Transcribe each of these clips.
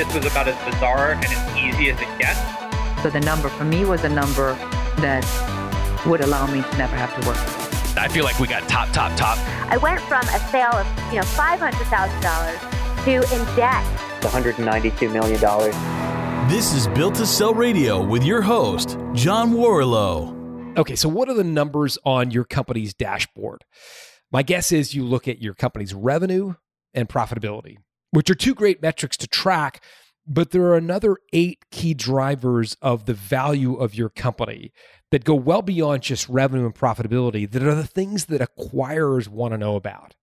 this was about as bizarre and as easy as it gets. So the number for me was a number that would allow me to never have to work. I feel like we got top, top, top. I went from a sale of you know five hundred thousand dollars to in debt. $192 million. This is Built to Sell Radio with your host, John Warrillow. Okay, so what are the numbers on your company's dashboard? My guess is you look at your company's revenue and profitability, which are two great metrics to track, but there are another eight key drivers of the value of your company that go well beyond just revenue and profitability that are the things that acquirers want to know about.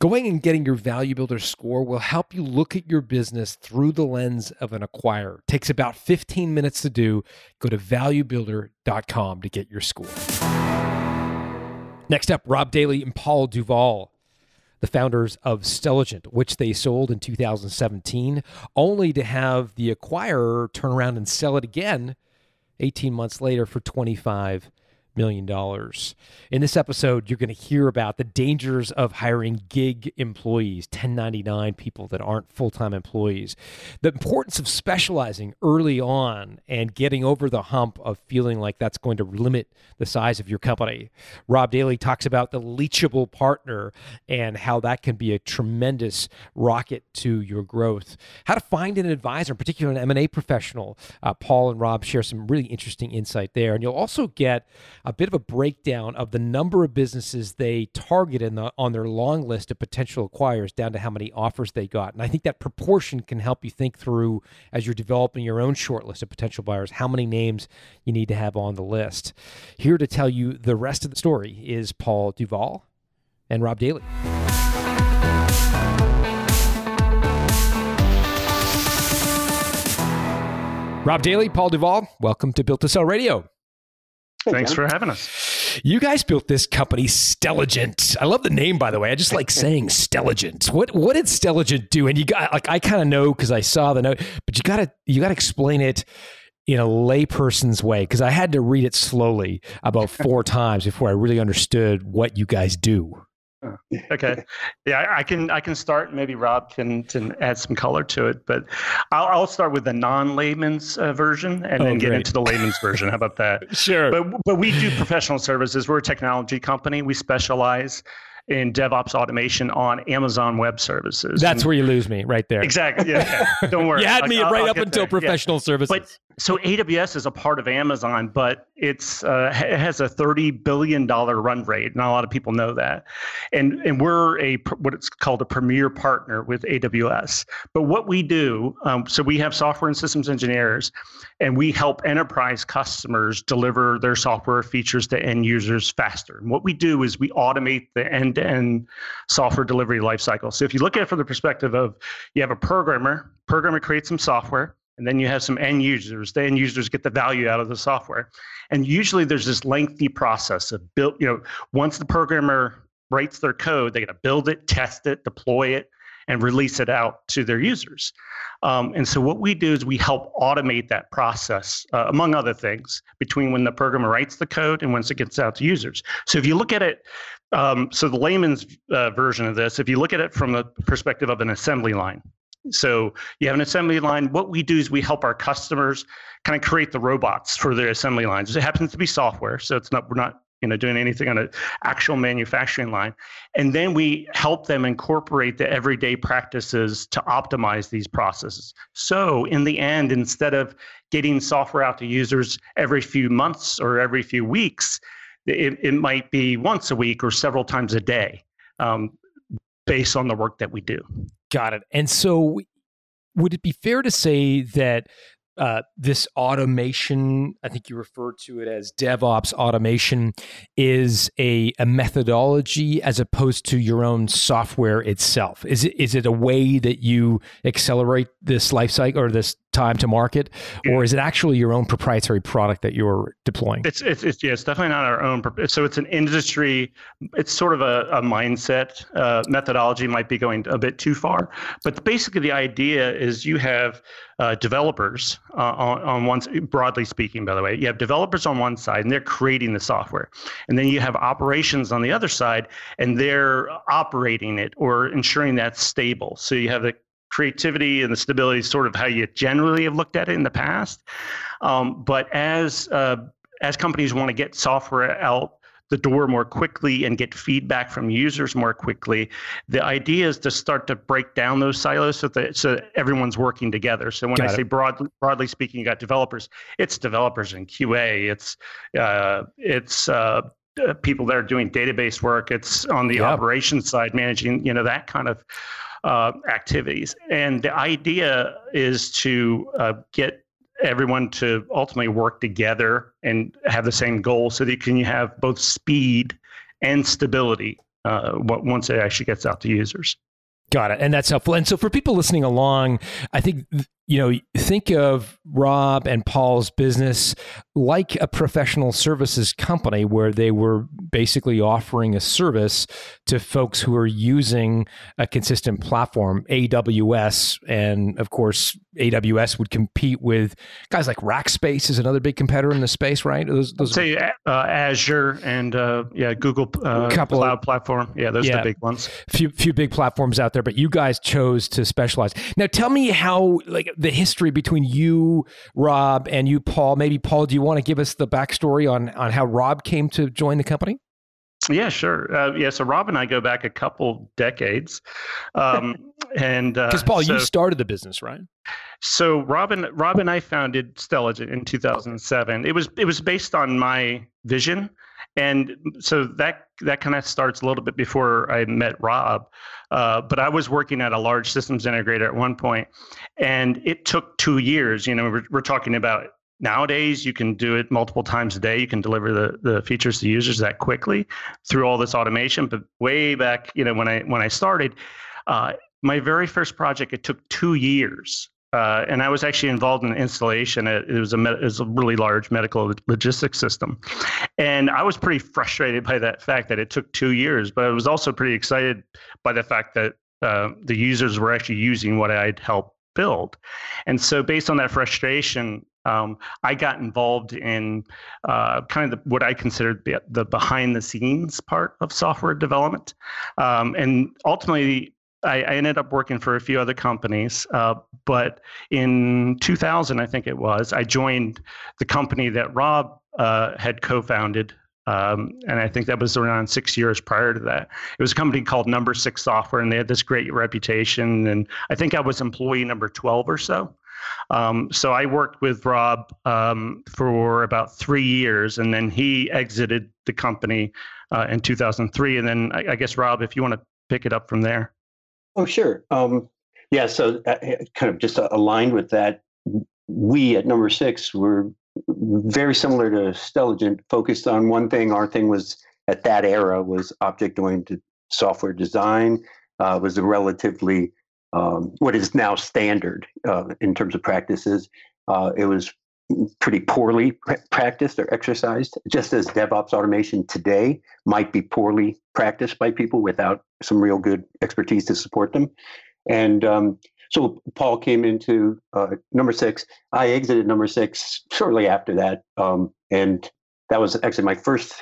Going and getting your value builder score will help you look at your business through the lens of an acquirer. It takes about 15 minutes to do. Go to valuebuilder.com to get your score. Next up, Rob Daly and Paul Duvall, the founders of Stelligent, which they sold in 2017, only to have the acquirer turn around and sell it again 18 months later for 25 million dollars. In this episode, you're going to hear about the dangers of hiring gig employees, 1099 people that aren't full-time employees, the importance of specializing early on and getting over the hump of feeling like that's going to limit the size of your company. Rob Daly talks about the leachable partner and how that can be a tremendous rocket to your growth. How to find an advisor, particularly an M&A professional. Uh, Paul and Rob share some really interesting insight there, and you'll also get a bit of a breakdown of the number of businesses they target in the, on their long list of potential acquirers down to how many offers they got. And I think that proportion can help you think through as you're developing your own short list of potential buyers, how many names you need to have on the list. Here to tell you the rest of the story is Paul Duvall and Rob Daly. Rob Daly, Paul Duvall, welcome to Built to Sell Radio. Thanks for having us. You guys built this company, Stelligent. I love the name, by the way. I just like saying Stelligent. What what did Stelligent do? And you got like I kind of know because I saw the note, but you gotta you gotta explain it in a layperson's way because I had to read it slowly about four times before I really understood what you guys do. Okay yeah i can i can start maybe rob can can add some color to it but i'll, I'll start with the non-layman's uh, version and Oh, then get great. into the layman's version how about that Sure. but but we do professional services we're a technology company we specialize in devops automation on amazon web services That's And- where you lose me right there. exactly yeah, yeah. don't worry You had Like, me I'll- right I'll up until there. Yeah. professional services. But so AWS is a part of Amazon, but it's uh, it has a thirty billion dollar run rate. Not a lot of people know that, and and we're a what it's called a premier partner with AWS. But what we do, um, so we have software and systems engineers, and we help enterprise customers deliver their software features to end users faster. And what we do is we automate the end to end software delivery lifecycle. So if you look at it from the perspective of you have a programmer, programmer creates some software and then you have some end users. The end users get the value out of the software. And usually there's this lengthy process of build you know once the programmer writes their code they got to build it test it deploy it and release it out to their users. Um, and so what we do is we help automate that process uh, among other things between when the programmer writes the code and once it gets out to users. So if you look at it um, so the layman's uh, version of this if you look at it from the perspective of an assembly line so you have an assembly line. What we do is we help our customers kind of create the robots for their assembly lines. It happens to be software, so it's not we're not you know doing anything on an actual manufacturing line. And then we help them incorporate the everyday practices to optimize these processes. So in the end, instead of getting software out to users every few months or every few weeks, it, it might be once a week or several times a day. Um, based on the work that we do. Got it. And so, would it be fair to say that uh, this automation, I think you referred to it as DevOps automation, is a, a methodology as opposed to your own software itself? Is it is it a way that you accelerate this life cycle or this time to market, or is it actually your own proprietary product that you're deploying? It's it's, it's yeah, it's definitely not our own. So it's an industry. It's sort of a, a mindset uh, methodology. Might be going a bit too far, but basically the idea is you have uh, developers uh, on on one broadly speaking. By the way, you have developers on one side and they're creating the software, and then you have operations on the other side and they're operating it or ensuring that's stable. So you have the creativity and the stability is sort of how you generally have looked at it in the past. Um, but as uh, as companies want to get software out the door more quickly and get feedback from users more quickly. The idea is to start to break down those silos so that so everyone's working together. So when got I it. say broadly, broadly speaking, you got developers. It's developers in QA. It's uh, it's uh, uh, people that are doing database work. It's on the operations side, managing you know that kind of uh, activities. And the idea is to uh, get everyone to ultimately work together and have the same goal so that you can have both speed and stability uh, once it actually gets out to users. Got it. And that's helpful. And so for people listening along, I think you know, think of Rob and Paul's business like a professional services company where they were basically offering a service to folks who are using a consistent platform, AWS. And of course, AWS would compete with guys like Rackspace is another big competitor in the space, right? Those, those say uh, Azure and uh, yeah, Google uh, Couple Cloud of, Platform. Yeah, those yeah, are the big ones. Few few big platforms out there, but you guys chose to specialize. Now, tell me how like the history between you, Rob, and you, Paul. Maybe Paul, do you want to give us the backstory on on how Rob came to join the company? Yeah, sure. Uh, yeah, so Rob and I go back a couple decades, um, and because uh, Paul, so, you started the business, right? So Robin, Rob and I founded Stelligent in 2007. It was it was based on my vision, and so that that kind of starts a little bit before I met Rob. Uh, but I was working at a large systems integrator at one point, and it took two years. You know, we're, we're talking about nowadays you can do it multiple times a day. You can deliver the, the features to users that quickly through all this automation. But way back, you know, when I when I started, uh, my very first project it took two years uh, and I was actually involved in the installation. It, it was a it was a really large medical logistics system, and I was pretty frustrated by that fact that it took two years. But I was also pretty excited by the fact that uh, the users were actually using what I'd helped build, and so based on that frustration, um, I got involved in uh, kind of the, what I considered the, the, behind the scenes part of software development. Um, and ultimately, I, I, ended up working for a few other companies, uh, but in 2000, I think it was, I joined the company that Rob uh, had co-founded, um, and I think that was around six years prior to that. It was a company called Number Six Software, and they had this great reputation. And I think I was employee number 12 or so. Um, so I worked with Rob um, for about three years, and then he exited the company uh, in 2003. And then I, I guess Rob, if you want to pick it up from there. Oh, sure. Um, yeah, so uh, kind of just aligned with that, we at number six were very similar to Stelligent, focused on one thing. Our thing was at that era was object-oriented software design. Uh, was a relatively um, what is now standard uh, in terms of practices. Uh, it was pretty poorly practiced or exercised, just as DevOps automation today might be poorly practiced by people without some real good expertise to support them. And um, so Paul came into uh, number six. I exited number six shortly after that, um, and that was actually my first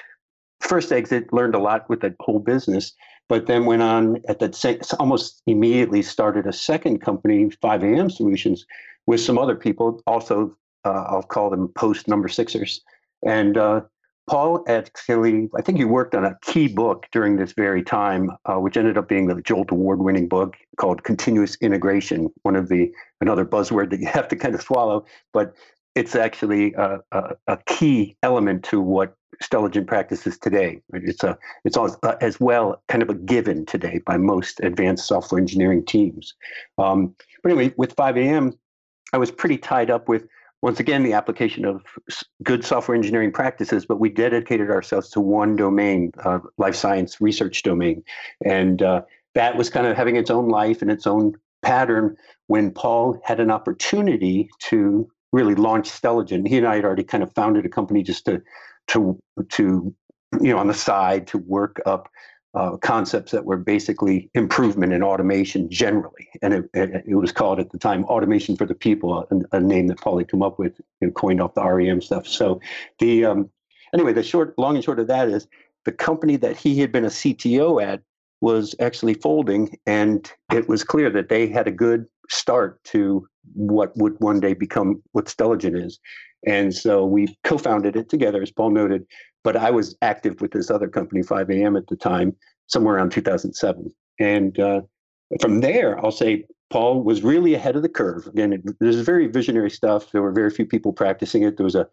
first exit. Learned a lot with that whole business, but then went on at that same, almost immediately started a second company, 5am Solutions, with some other people, also uh, I'll call them post number sixers. And uh, Paul actually, I think he worked on a key book during this very time, uh, which ended up being the Jolt Award-winning book called Continuous Integration. One of the another buzzword that you have to kind of swallow, but it's actually a, a, a key element to what Stelligent practices today. It's a it's all, uh, as well kind of a given today by most advanced software engineering teams. Um, but anyway, with 5am, I was pretty tied up with once again, the application of good software engineering practices, but we dedicated ourselves to one domain, uh, life science research domain. And uh, that was kind of having its own life and its own pattern when Paul had an opportunity to really launch Stelligent. He and I had already kind of founded a company just to, to, to you know, on the side to work up uh, concepts that were basically improvement in automation generally. And it, it, it, was called at the time Automation for the People, a, a name that Paulie came up with, and coined off the REM stuff. So the um, anyway, the short, long and short of that is the company that he had been a CTO at was actually folding, and it was clear that they had a good start to what would one day become what Stelligent is. And so we co-founded it together, as Paul noted. But I was active with this other company, 5AM at the time, somewhere around 2007. And uh, from there, I'll say Paul was really ahead of the curve. Again, it, this is very visionary stuff. There were very few people practicing it. There was a,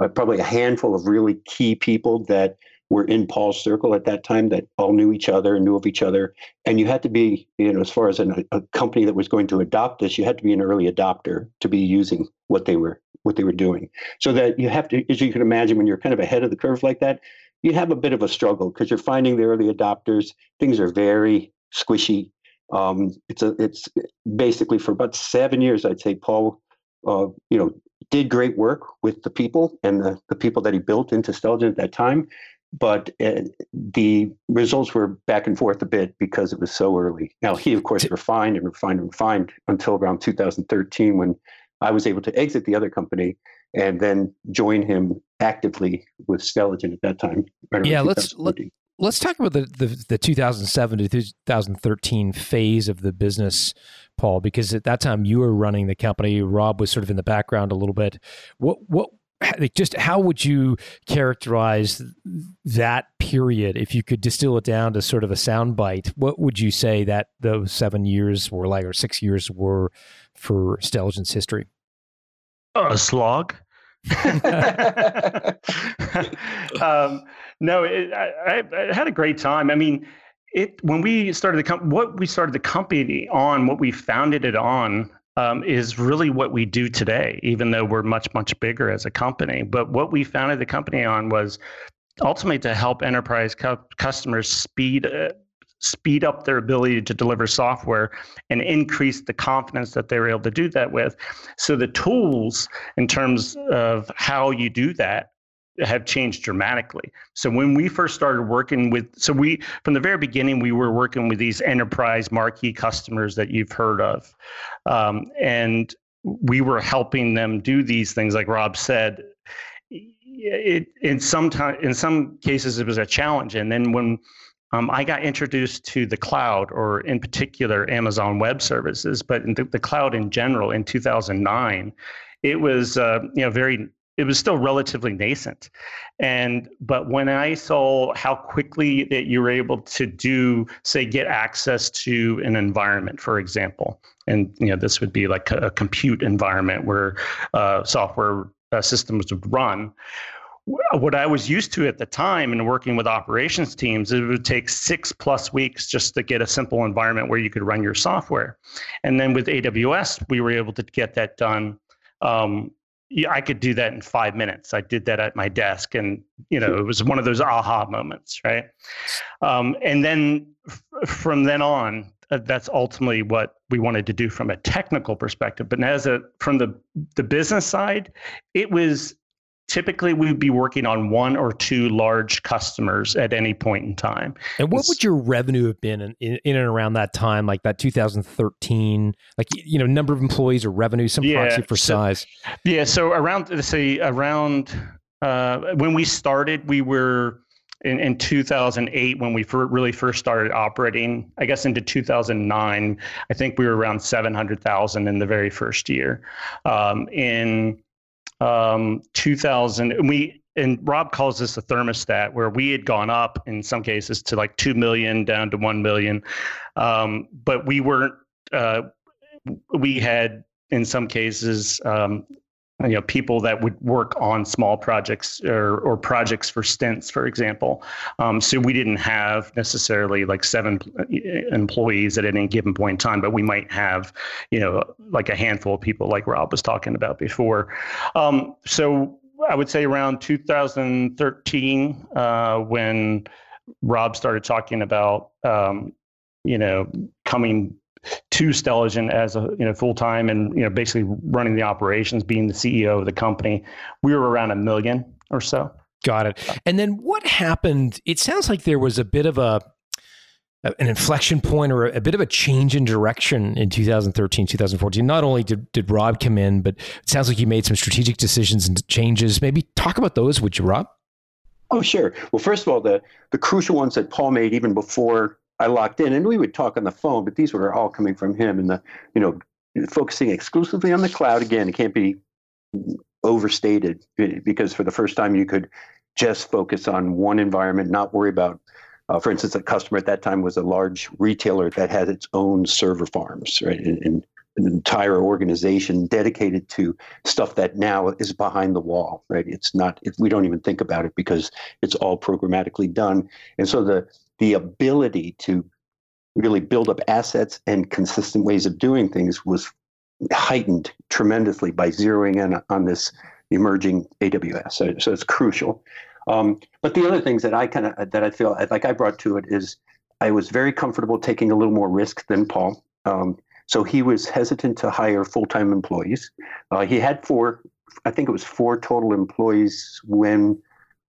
a probably a handful of really key people that were in Paul's circle at that time that all knew each other and knew of each other. And you had to be, you know, as far as an, a company that was going to adopt this, you had to be an early adopter to be using what they were what they were doing. So that you have to, as you can imagine, when you're kind of ahead of the curve like that, you have a bit of a struggle because you're finding the early adopters. Things are very squishy. Um, it's a, it's basically for about seven years, I'd say Paul, uh, you know, did great work with the people and the, the people that he built into Stelligent at that time but uh, the results were back and forth a bit because it was so early. Now, he, of course, refined and refined and refined until around 2013 when I was able to exit the other company and then join him actively with Stelligent at that time. Right yeah, let's let, us let us talk about the, the, the 2007 to 2013 phase of the business, Paul, because at that time you were running the company. Rob was sort of in the background a little bit. What what just how would you characterize that period if you could distill it down to sort of a soundbite what would you say that those seven years were like or six years were for Stelligent's history? A slog. Um, no it, I, I, had a great time. I mean it when we started the company what we started the company on what we founded it on um, is really what we do today, even though we're much, much bigger as a company. But what we founded the company on was ultimately to help enterprise cu- customers speed. Uh, speed up their ability to deliver software and increase the confidence that they were able to do that with. So the tools in terms of how you do that have changed dramatically. So when we first started working with, so we from the very beginning we were working with these enterprise marquee customers that you've heard of, um, and we were helping them do these things. Like Rob said, it in some time in some cases it was a challenge, and then when um, I got introduced to the cloud, or in particular Amazon Web Services, but the, the cloud in general in 2009, it was uh, you know very it was still relatively nascent and but when i saw how quickly that you were able to do say get access to an environment for example and you know this would be like a, compute environment where uh, software uh, systems would run what I was used to at the time and working with operations teams, it would take six plus weeks just to get a simple environment where you could run your software. And then with AWS, we were able to get that done um, yeah, I could do that in five minutes. I did that at my desk, and you know, it was one of those aha moments, right? Um, and then f- from then on, uh, that's ultimately what we wanted to do from a technical perspective. But as a from the the business side, it was typically we would be working on one or two large customers at any point in time. And what would your revenue have been in, in, in, and around that time, like that 2013, like, you know, number of employees or revenue, some yeah, proxy for so, size? Yeah. So around, let's say around, uh, when we started, we were in, in 2008 when we fir- really first started operating i guess into 2009 i think we were around 700000 in the very first year um, in um, 2000 and we and rob calls this a thermostat where we had gone up in some cases to like 2 million down to 1 million. Um, but we weren't uh, we had in some cases um, you know people that would work on small projects or, or projects for stints for example. Um, so we didn't have necessarily like seven employees at any given point in time but we might have you know like a handful of people like rob was talking about before. Um, so i would say around 2013 uh, when rob started talking about um, you know coming to Stelligent as a you know full time and you know basically running the operations, being the CEO of the company. We were around a million or so. Got it. And then what happened? It sounds like there was a bit of a an inflection point or a bit of a change in direction in 2013 2014 not only did, did rob come in but it sounds like you made some strategic decisions and changes maybe talk about those would you rob oh sure well first of all the the crucial ones that paul made even before I locked in, and we would talk on the phone, but these were all coming from him, and the you know focusing exclusively on the cloud. Again, it can't be overstated because for the first time you could just focus on one environment, not worry about. Uh, for instance, a customer at that time was a large retailer that had its own server farms, right? And, and an entire organization dedicated to stuff that now is behind the wall, right? It's not, it, we don't even think about it because it's all programmatically done. And so the, the ability to really build up assets and consistent ways of doing things was heightened tremendously by zeroing in on this emerging AWS. So, so it's crucial. Um, but the other things that I kind of that I feel like I brought to it is I was very comfortable taking a little more risk than Paul. Um, so he was hesitant to hire full time employees. Uh, he had four, I think it was four total employees when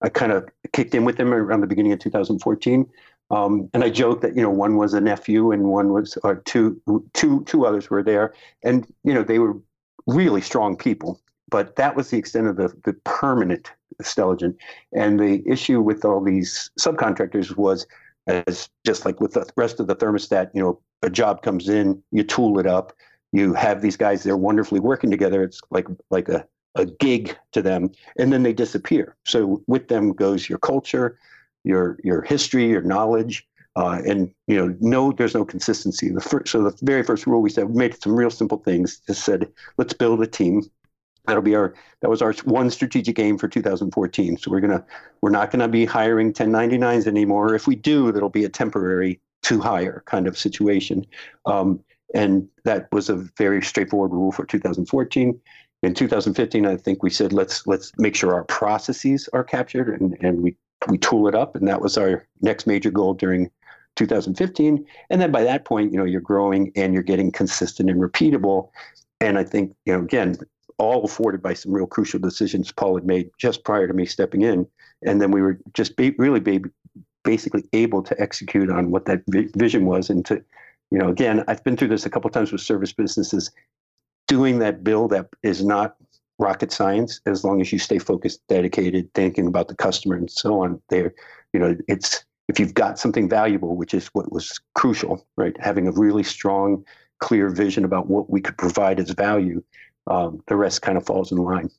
I kind of kicked in with him around the beginning of 2014. Um, and I joked that you know one was a nephew and one was or two two two others were there, and you know they were really strong people. But that was the extent of the the permanent Stelligent. And the issue with all these subcontractors was as just like with the rest of the thermostat, you know, a job comes in, you tool it up, you have these guys they're wonderfully working together. It's like like a, a gig to them, and then they disappear. So with them goes your culture, your your history, your knowledge, uh, and you know, no, there's no consistency. The first, so the very first rule we said we made some real simple things. Just said, let's build a team that'll be our that was our one strategic aim for 2014 so we're gonna we're not gonna be hiring 1099s anymore if we do that'll be a temporary to hire kind of situation um, and that was a very straightforward rule for 2014 in 2015 i think we said let's let's make sure our processes are captured and, and we we tool it up and that was our next major goal during 2015 and then by that point you know you're growing and you're getting consistent and repeatable and i think you know again all afforded by some real crucial decisions Paul had made just prior to me stepping in. And then we were just be, really be, basically able to execute on what that vi- vision was. And to, you know, again, I've been through this a couple times with service businesses. Doing that build up is not rocket science as long as you stay focused, dedicated, thinking about the customer and so on. There, you know, it's if you've got something valuable, which is what was crucial, right? Having a really strong, clear vision about what we could provide as value um, the rest kind of falls in line.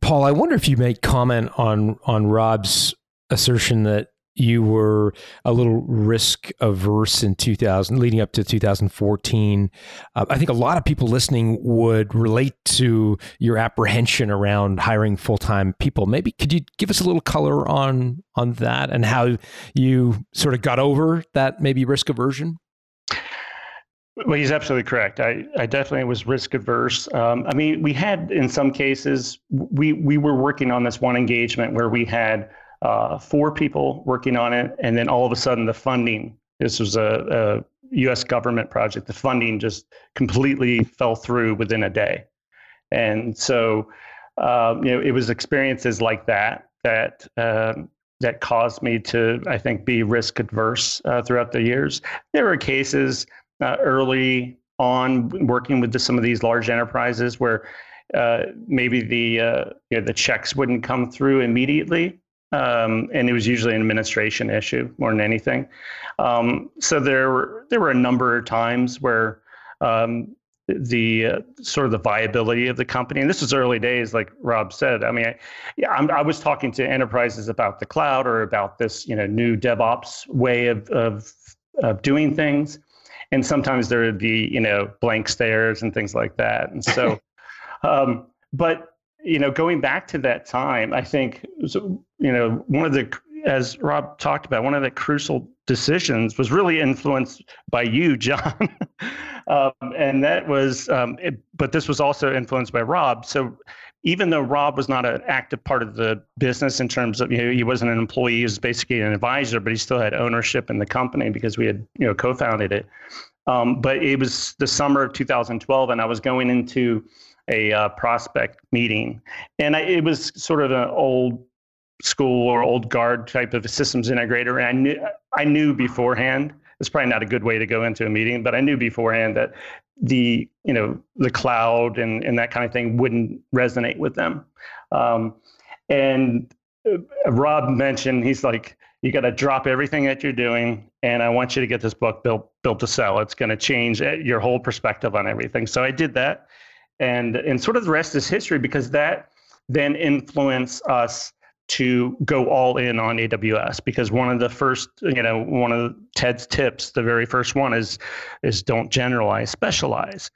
Paul, I wonder if you may comment on on Rob's assertion that you were a little risk averse in 2000 leading up to 2014 uh, i think a lot of people listening would relate to your apprehension around hiring full-time people maybe could you give us a little color on on that and how you sort of got over that maybe risk aversion well, he's absolutely correct. I, I definitely was risk averse. Um, I mean, we had in some cases we we were working on this one engagement where we had uh, four people working on it, and then all of a sudden the funding. This was a, a U.S. government project. The funding just completely fell through within a day, and so uh, you know it was experiences like that that. Um, that caused me to, I think, be risk adverse uh, throughout the years. There were cases uh, early on working with the, some of these large enterprises where uh, maybe the uh, you know, the checks wouldn't come through immediately, um, and it was usually an administration issue more than anything. Um, so there were there were a number of times where um, the uh, sort of the viability of the company, and this was early days, like Rob said. I mean, I, yeah, I'm, i was talking to enterprises about the cloud or about this you know new DevOps way of of, of doing things and sometimes there would be you know blank stares and things like that and so um, but you know going back to that time i think you know one of the as rob talked about one of the crucial decisions was really influenced by you john um, and that was um, it, but this was also influenced by rob so even though Rob was not an active part of the business in terms of, you know, he wasn't an employee, he was basically an advisor, but he still had ownership in the company because we had, you know, co founded it. Um, but it was the summer of 2012, and I was going into a uh, prospect meeting. And I, it was sort of an old school or old guard type of systems integrator. And I knew, I knew beforehand, it's probably not a good way to go into a meeting, but I knew beforehand that the you know the cloud and and that kind of thing wouldn't resonate with them um, and uh, Rob mentioned, he's like, you got to drop everything that you're doing, and I want you to get this book built built to sell. It's going to change uh, your whole perspective on everything. So I did that, and and sort of the rest is history because that then influenced us to go all in on AWS because one of the first, you know, one of Ted's tips, the very first one is is don't generalize, specialize.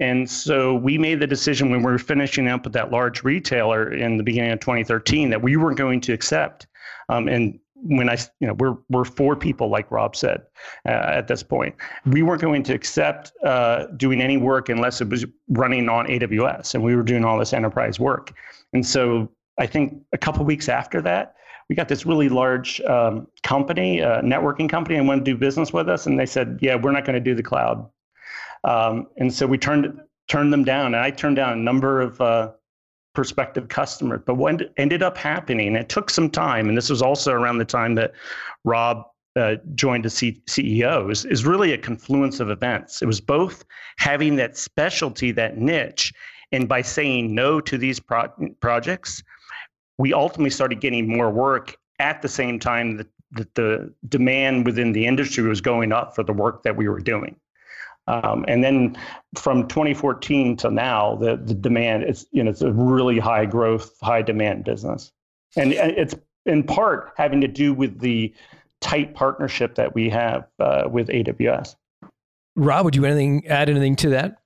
And so we made the decision when we were finishing up with that large retailer in the beginning of 2013 that we weren't going to accept. Um, and when I, you know, we're we're four people, like Rob said, uh, at this point, we weren't going to accept uh, doing any work unless it was running on AWS, and we were doing all this enterprise work. And so I think a couple weeks after that, we got this really large um, company, uh, networking company, and wanted to do business with us, and they said, "Yeah, we're not going to do the cloud." Um, and so we turned turned them down, and I turned down a number of uh, prospective customers. But what ended up happening, it took some time, and this was also around the time that Rob uh, joined as C- CEO, is, is really a confluence of events. It was both having that specialty, that niche, and by saying no to these pro- projects, we ultimately started getting more work at the same time that, that the demand within the industry was going up for the work that we were doing. Um, and then from 2014 to now, the, the demand is you know it's a really high growth, high demand business, and it's in part having to do with the tight partnership that we have uh, with AWS. Rob, would you anything add anything to that?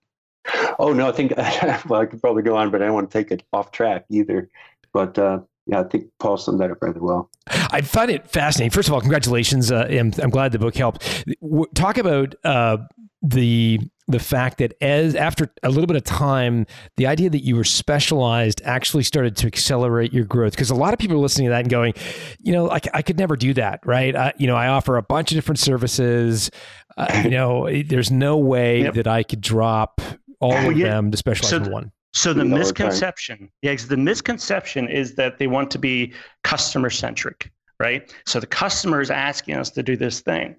Oh no, I think well I could probably go on, but I don't want to take it off track either. But uh, yeah, I think Paul summed that up rather well. I find it fascinating. First of all, congratulations. Uh, I'm, I'm, glad the book helped. Talk about uh, the the fact that as after a little bit of time, the idea that you were specialized actually started to accelerate your growth. Because a lot of people are listening to that and going, you know, I, I could never do that, right? I, you know, I offer a bunch of different services. Uh, you know, there's no way yep. that I could drop all of yeah. them to specialize so in one. So the misconception, yeah, the misconception is that they want to be customer centric, right? So the customer is asking us to do this thing.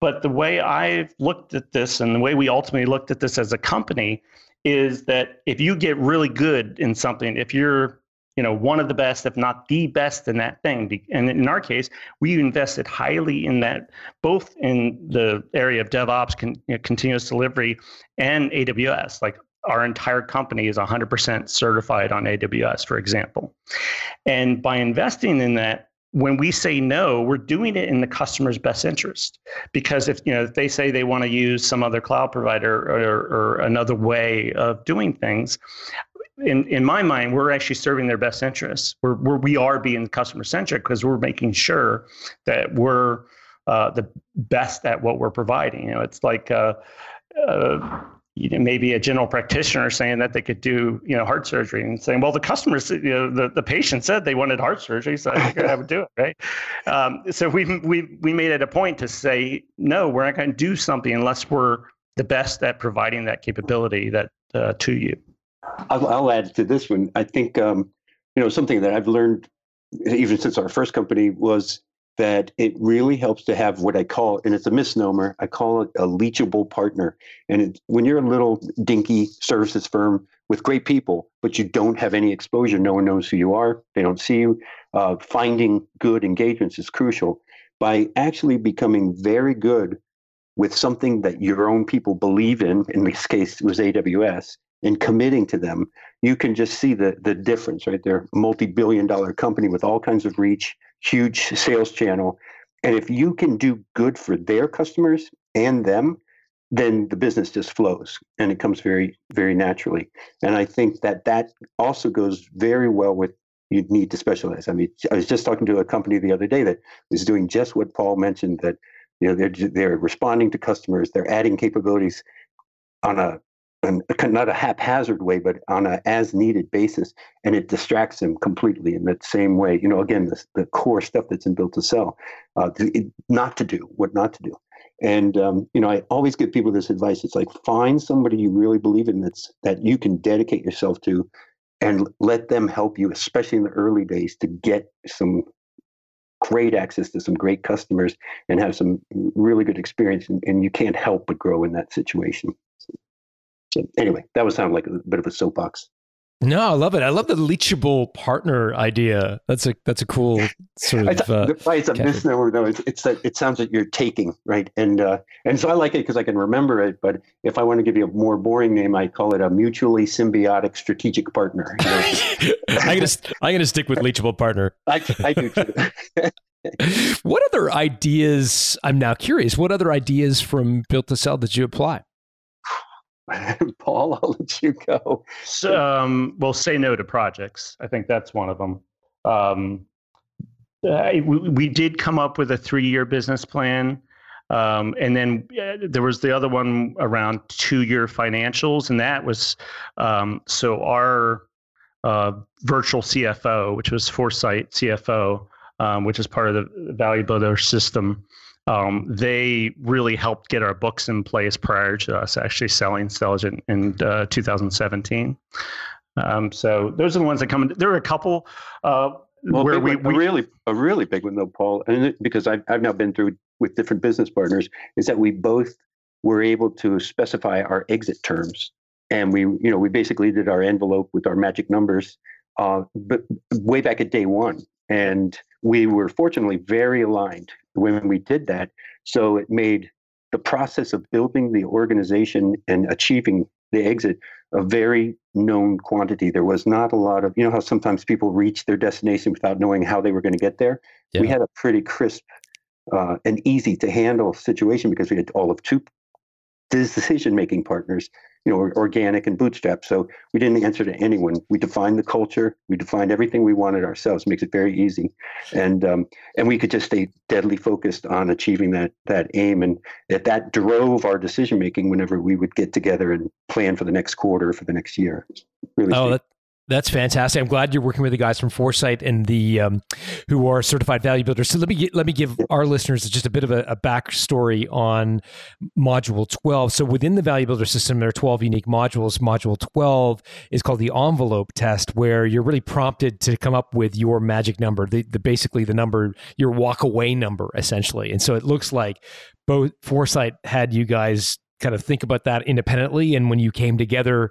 But the way I've looked at this and the way we ultimately looked at this as a company is that if you get really good in something, if you're you know one of the best if not the best in that thing and in our case we invested highly in that both in the area of devops con, you know, continuous delivery and aws like our entire company is 100% certified on aws for example and by investing in that when we say no, we're doing it in the customer's best interest. Because if you know if they say they want to use some other cloud provider or, or another way of doing things, in in my mind, we're actually serving their best interests. We're, we're we are being customer centric because we're making sure that we're uh, the best at what we're providing. You know, it's like. Uh, uh, you know, maybe a general practitioner saying that they could do, you know, heart surgery and saying, well, the customers, you know, the, the patient said they wanted heart surgery, so I have it do it, right? Um, so we, we, we made it a point to say, no, we're not going to do something unless we're the best at providing that capability that uh, to you. I'll, I'll, add to this one. I think, um, you know, something that I've learned even since our first company was that it really helps to have what I call, and it's a misnomer, I call it a leachable partner. And it, when you're a little dinky services firm with great people, but you don't have any exposure, no one knows who you are, they don't see you, uh, finding good engagements is crucial. By actually becoming very good with something that your own people believe in, in this case it was AWS, and committing to them, you can just see the, the difference, right? They're a multi billion dollar company with all kinds of reach huge sales channel. And if you can do good for their customers and them, then the business just flows and it comes very, very naturally. And I think that that also goes very well with you need to specialize. I mean, I was just talking to a company the other day that is doing just what Paul mentioned that you know they're they're responding to customers, they're adding capabilities on a and not a haphazard way, but on a as needed basis, and it distracts them completely in that same way. You know, again, the, the core stuff that's in built to sell, uh, not to do, what not to do. And um, you know, I always give people this advice. It's like find somebody you really believe in that's that you can dedicate yourself to, and let them help you, especially in the early days, to get some great access to some great customers and have some really good experience. And, and you can't help but grow in that situation. So anyway, that was sound like a bit of a soapbox. No, I love it. I love the leachable partner idea. That's a that's a cool sort of. Uh, it's a misnomer though. It's, it's that it sounds like you're taking right, and uh, and so I like it because I can remember it. But if I want to give you a more boring name, I call it a mutually symbiotic strategic partner. You know, I'm gonna I'm gonna stick with leachable partner. I, I do too. What other ideas? I'm now curious. What other ideas from Built to Sell did you apply? Paul, I'll let you go. So, um, well, say no to projects. I think that's one of them. Um, uh, we, we did come up with a three-year business plan, um, and then uh, there was the other one around two-year financials, and that was um, so our uh, virtual CFO, which was Foresight CFO, um, which is part of the Value Builder system. Um, they really helped get our books in place prior to us actually selling Stelligent in uh, 2017. Um, so those are the ones that come. In. There are a couple uh, Well, where we, one, a we really a really big one though, Paul, and because I've I've now been through with different business partners, is that we both were able to specify our exit terms, and we you know we basically did our envelope with our magic numbers, uh, but way back at day one, and we were fortunately very aligned when we did that. So it made the process of building the organization and achieving the exit a very known quantity. There was not a lot of, you know, how sometimes people reach their destination without knowing how they were going to get there. We had a pretty crisp uh, and easy to handle situation because we had all of two decision making partners, you know, organic and bootstrap. So we didn't answer to anyone. We defined the culture, we defined everything we wanted ourselves. Makes it very easy, and um, and we could just stay deadly focused on achieving that that aim, and that that drove our decision making whenever we would get together and plan for the next quarter, for the next year. Really, Oh, that, that's fantastic. I'm glad you're working with the guys from Foresight and the um, who are certified value builders. So let me let me give our listeners just a bit of a, a backstory on Module 12. So within the value builder system, there are 12 unique modules. Module 12 is called the envelope test, where you're really prompted to come up with your magic number, the, the basically the number your walk away number essentially. And so it looks like both Foresight had you guys kind of think about that independently, and when you came together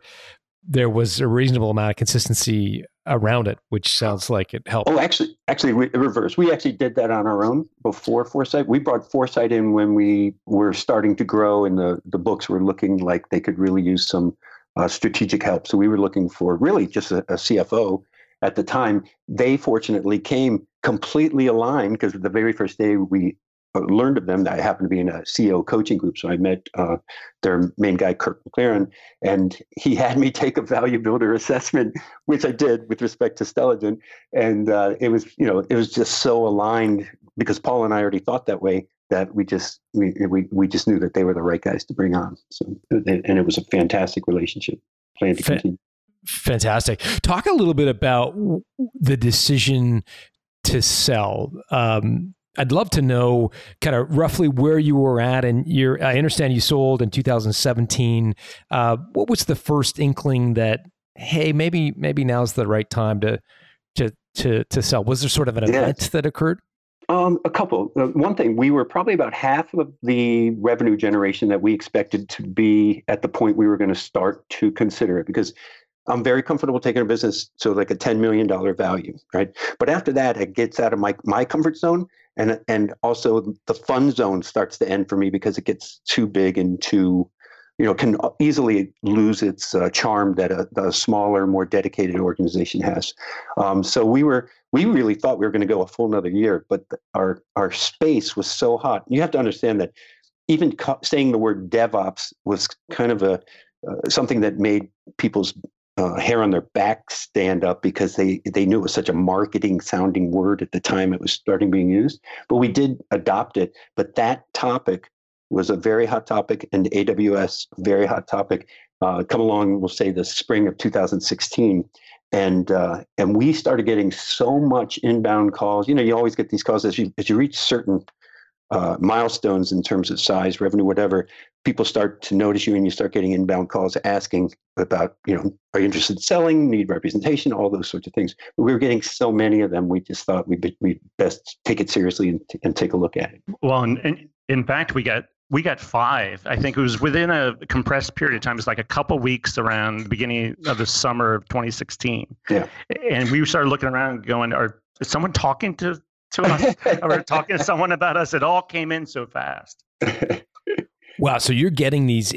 there was a reasonable amount of consistency around it, which sounds like it helped. Oh, actually, actually, we, reverse. We actually did that on our own before Foresight. We brought Foresight in when we were starting to grow, and the the books were looking like they could really use some uh, strategic help. So we were looking for really just a, a CFO at the time. They fortunately came completely aligned because the very first day we learned of them, I happened to be in a CEO coaching group, so I met uh, their main guy, Kirk McLaren, and he had me take a value builder assessment, which I did with respect to Stelligent, and uh, it was, you know, it was just so aligned because Paul and I already thought that way that we just we we, we just knew that they were the right guys to bring on. So and it was a fantastic relationship. Plan to continue. Fantastic. Talk a little bit about the decision to sell. Um, I'd love to know kind of roughly where you were at, and you're. I understand you sold in 2017. Uh, what was the first inkling that hey, maybe maybe now's the right time to to to to sell? Was there sort of an Yeah. event that occurred? Um, a couple. Uh, one thing, we were probably about half of the revenue generation that we expected to be at the point we were going to start to consider it because I'm very comfortable taking a business to like a $10 million value, right? But after that, it gets out of my, my comfort zone. And, and also the fun zone starts to end for me because it gets too big and too, you know, can easily lose its uh, charm that a, a smaller, more dedicated organization has. Um, so we were, we really thought we were going to go a full another year, but our our space was so hot. You have to understand that even co- saying the word DevOps was kind of a uh, something that made people's uh, hair on their back stand up because they they knew it was such a marketing sounding word at the time it was starting being used. But we did adopt it. But that topic was a very hot topic, and AWS very hot topic. Uh, come along, we'll say the spring of 2016 and uh, and we started getting so much inbound calls. You know, you always get these calls as you as you reach certain uh, milestones in terms of size, revenue, whatever. People start to notice you, and you start getting inbound calls asking about, you know, are you interested in selling? Need representation? All those sorts of things. But we were getting so many of them. We just thought we'd, we best take it seriously and, and take a look at it. Well, and, and in fact, we got we got five. I think it was within a compressed period of time. It was like a couple weeks around the beginning of the summer of 2016. Yeah. And we started looking around, going, "Are is someone talking to to us? or talking to someone about us?" It all came in so fast. Wow. So you're getting these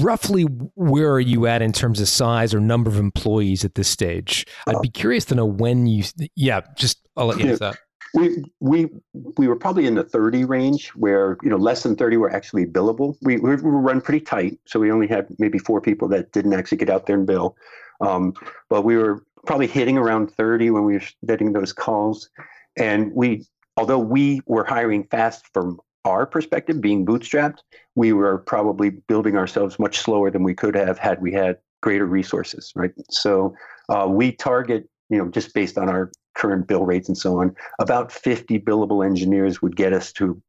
roughly where are you at in terms of size or number of employees at this stage? I'd be curious to know when you, yeah, just I'll let you answer that. We, we, we were probably in the 30 range where, you know, less than 30 were actually billable. We, we were run pretty tight. So we only had maybe four people that didn't actually get out there and bill. Um, but we were probably hitting around 30 when we were getting those calls. And we, although we were hiring fast from our perspective, being bootstrapped, we were probably building ourselves much slower than we could have had we had greater resources, right? So uh, we target, you know, just based on our current bill rates and so on, about 50 billable engineers would get us to,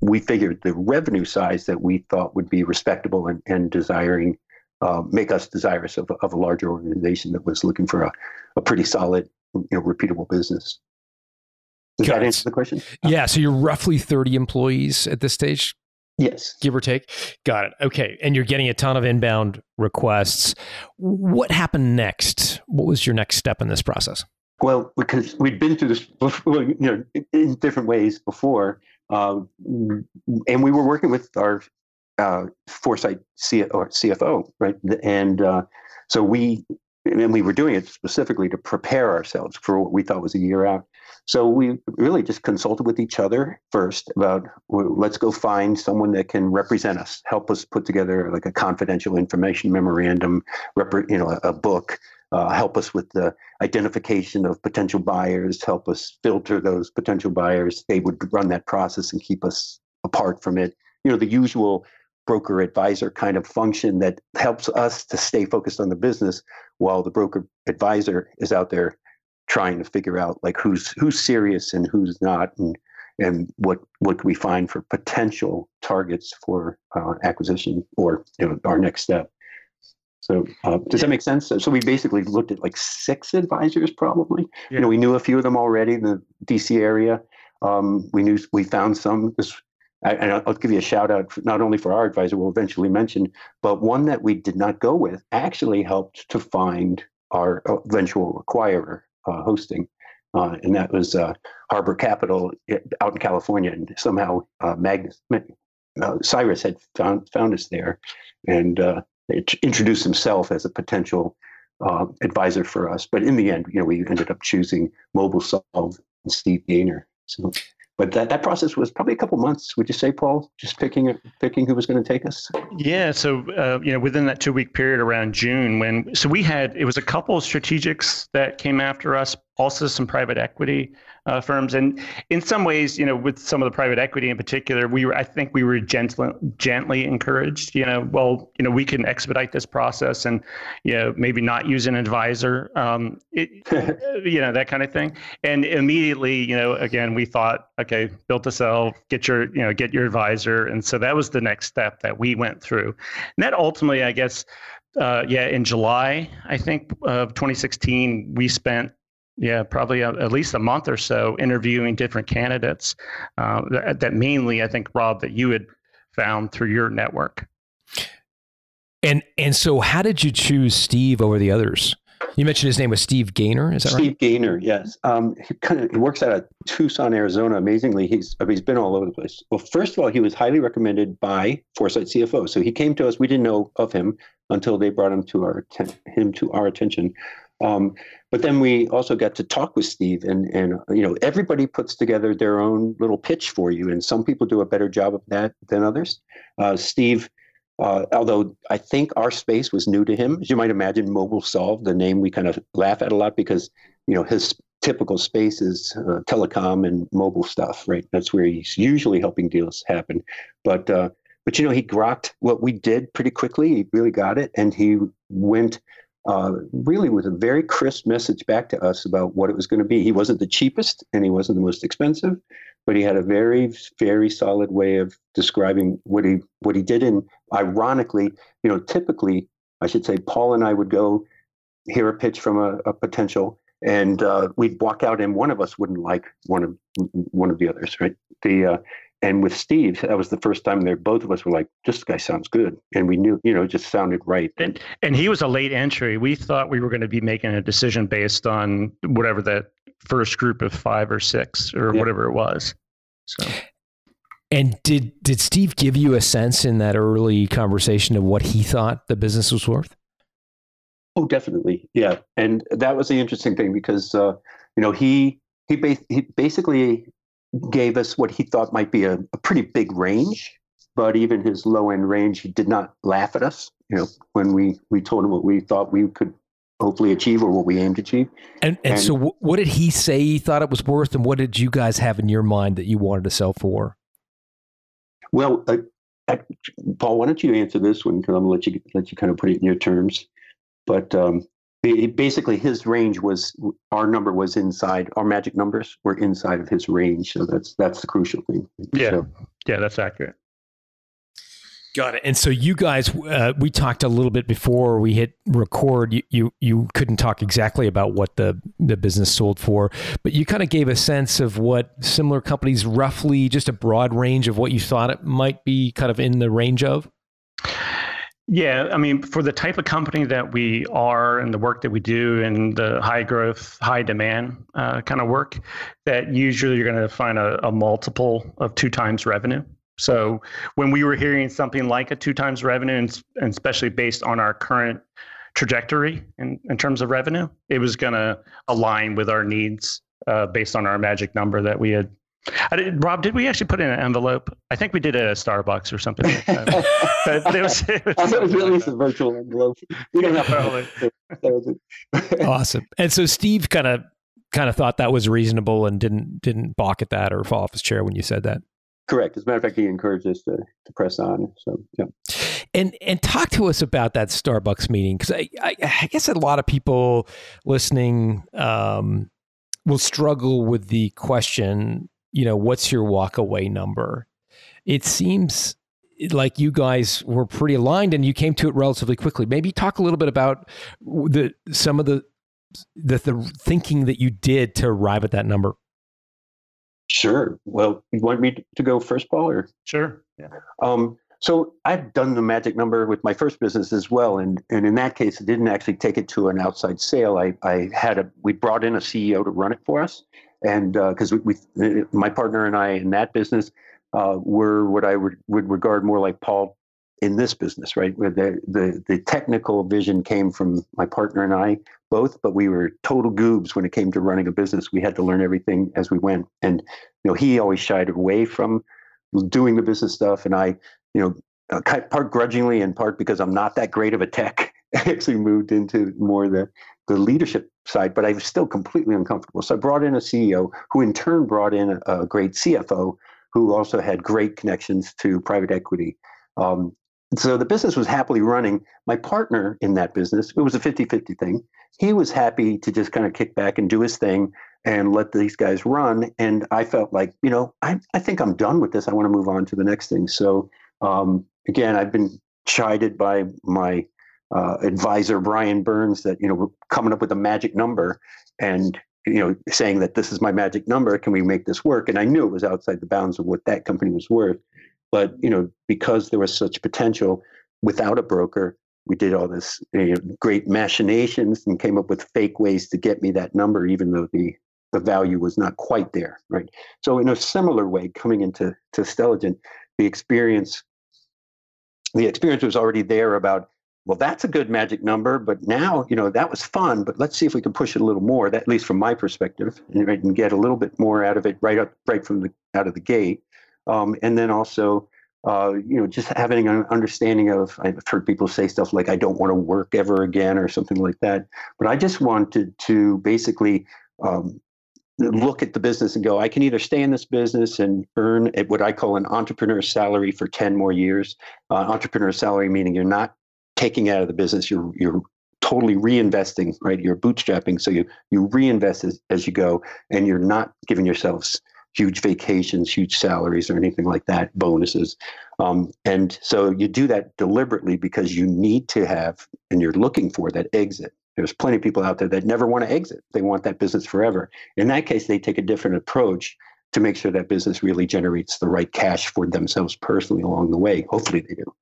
we figured the revenue size that we thought would be respectable and, and desiring, uh, make us desirous of, of a larger organization that was looking for a, a pretty solid, you know, repeatable business. Does that answer the question? Yeah. So you're roughly 30 employees at this stage? Yes. Give or take. Got it. Okay. And you're getting a ton of inbound requests. What happened next? What was your next step in this process? Well, because we'd been through this, before, you know, in different ways before, um, and we were working with our uh, Foresight C- CFO, right? And uh, so we, and we were doing it specifically to prepare ourselves for what we thought was a year out. So we really just consulted with each other first about well, let's go find someone that can represent us, help us put together like a confidential information memorandum, you know, a, a book, uh, help us with the identification of potential buyers, help us filter those potential buyers. They would run that process and keep us apart from it. You know, the usual broker advisor kind of function that helps us to stay focused on the business while the broker advisor is out there trying to figure out like who's who's serious and who's not and and what what can we find for potential targets for uh, acquisition or you know, our next step. So uh, does that make sense? So, so, we basically looked at like six advisors probably. Yeah. you know we knew a few of them already in the dc area. Um, we knew we found some. This and I'll give you a shout out not only for our advisor we'll eventually mention, but one that we did not go with actually helped to find our eventual acquirer hosting. Uh, and that was uh, Harbor Capital eh, out in California. And somehow uh, Magnus, uh, Cyrus had found, found us there and uh, introduced himself as a potential advisor for us. But in the end, you know, we ended up choosing MobileSolv and Steve Gaynor. So but that, that process was probably a couple months. Would you say, Paul? Just picking picking who was going to take us. Yeah. So uh, you know, within that two week period around June, when so we had it was a couple of strategics that came after us, also some private equity uh, firms. And in some ways, you know, with some of the private equity in particular, we were, I think we were gently, gently encouraged, you know, well, you know, we can expedite this process and, you know, maybe not use an advisor, um, it, you know, that kind of thing. And immediately, you know, again, we thought, okay, build to sell, get your, you know, get your advisor. And so that was the next step that we went through. And that ultimately, I guess, uh, yeah, in July, I think of 2016, we spent yeah, probably a, at least a month or so interviewing different candidates. Uh, that, that, mainly, I think, Rob, that you had found through your network. And and so, how did you choose Steve over the others? You mentioned his name was Steve Gaynor. Is that Steve right? Steve Gaynor, yes. Um, he kind of he works out of Tucson, Arizona. Amazingly, he's he's been all over the place. Well, first of all, he was highly recommended by Foresight CFO. So he came to us. We didn't know of him until they brought him to our him to our attention. Um, but then we also got to talk with Steve, and and you know everybody puts together their own little pitch for you, and some people do a better job of that than others. Uh, Steve, uh, although I think our space was new to him, as you might imagine, MobileSolv, the name we kind of laugh at a lot because you know his typical space is uh, telecom and mobile stuff, right? That's where he's usually helping deals happen, but. Uh, but you know, he grokked what we did pretty quickly. He really got it, and he went uh, really with a very crisp message back to us about what it was going to be. He wasn't the cheapest and he wasn't the most expensive, but he had a very, very solid way of describing what he what he did. And ironically, you know, typically, I should say, Paul and I would go hear a pitch from a, a potential, and uh, we'd walk out, and one of us wouldn't like one of one of the others, right? The uh, and with Steve, that was the first time there. Both of us were like, "This guy sounds good," and we knew, you know, it just sounded right. And and he was a late entry. We thought we were going to be making a decision based on whatever that first group of five or six or Yeah. whatever it was. So And did did Steve give you a sense in that early conversation of what he thought the business was worth? Oh, definitely, yeah. And that was the interesting thing because uh, you know he he, ba- he basically gave us what he thought might be a, a pretty big range, but even his low end range, he did not laugh at us. You know, when we we told him what we thought we could hopefully achieve or what we aimed to achieve. And and, And- so wh- what did he say he thought it was worth, and what did you guys have in your mind that you wanted to sell for? Well, uh, uh, Paul, why don't you answer this one? Because I'm gonna let you let you kind of put it in your terms. But um, basically, his range was our number was inside our magic numbers were inside of his range. So that's that's the crucial thing. Yeah. So, yeah, that's accurate. Got it. And so you guys, uh, we talked a little bit before we hit record. You, you you couldn't talk exactly about what the the business sold for, but you kind of gave a sense of what similar companies, roughly, just a broad range of what you thought it might be, kind of in the range of. Yeah, I mean, for the type of company that we are and the work that we do and the high growth, high demand uh, kind of work, that usually you're going to find a, a multiple of two times revenue. So when we were hearing something like a two times revenue, and, and especially based on our current trajectory in, in terms of revenue, it was going to align with our needs uh, based on our magic number that we had. I did, Rob, did we actually put in an envelope? I think we did it at Starbucks or something like that. but, but it was, it was I thought it was something at like least a virtual envelope. We don't have Probably. that was it. Awesome. And so Steve kind of kind of thought that was reasonable and didn't didn't balk at that or fall off his chair when you said that. Correct. As a matter of fact, he encouraged us to, to press on. So yeah. And and talk to us about that Starbucks meeting because I, I I guess a lot of people listening um, will struggle with the question. You know, what's your walkaway number? It seems like you guys were pretty aligned and you came to it relatively quickly. Maybe talk a little bit about the some of the the, the thinking that you did to arrive at that number. Sure. Well, you want me to go first, Paul, or? Sure. Yeah. Um, so I've done the magic number with my first business as well, and and in that case, I didn't actually take it to an outside sale. I I had a we brought in a CEO to run it for us, and because we, we my partner and I in that business uh, were what I would would regard more like Paul in this business, right? Where the the the technical vision came from my partner and I both, but we were total goobs when it came to running a business. We had to learn everything as we went, and you know he always shied away from doing the business stuff, and I you know, uh, part grudgingly and part because I'm not that great of a tech, actually moved into more the the leadership side, but I was still completely uncomfortable. So I brought in a CEO who in turn brought in a, a great CFO who also had great connections to private equity. Um, so the business was happily running. My partner in that business, it was a 50 50 thing. He was happy to just kind of kick back and do his thing and let these guys run. And I felt like, you know, I, I think I'm done with this. I want to move on to the next thing. So um, again, I've been chided by my uh, advisor Brian Burns that you know coming up with a magic number and you know saying that this is my magic number. Can we make this work? And I knew it was outside the bounds of what that company was worth, but you know because there was such potential without a broker, we did all this you know, great machinations and came up with fake ways to get me that number, even though the the value was not quite there, right? So in a similar way, coming into to Stelligent, the experience the experience was already there about well that's a good magic number but now you know that was fun but let's see if we can push it a little more that at least from my perspective and, get a little bit more out of it right up right from the out of the gate um, and then also uh, you know just having an understanding of i've heard people say stuff like i don't want to work ever again or something like that but i just wanted to basically um, look at the business and go, I can either stay in this business and earn at what I call an entrepreneur salary for 10 more years. Uh, entrepreneur salary meaning you're not taking out of the business, you're you're totally reinvesting, right? You're bootstrapping. So you you reinvest as, as you go and you're not giving yourselves huge vacations, huge salaries or anything like that, bonuses. Um, and so you do that deliberately because you need to have and you're looking for that exit. There's plenty of people out there that never want to exit. They want that business forever. In that case, they take a different approach. to make sure that business really generates the right cash for themselves personally along the way. Hopefully they do.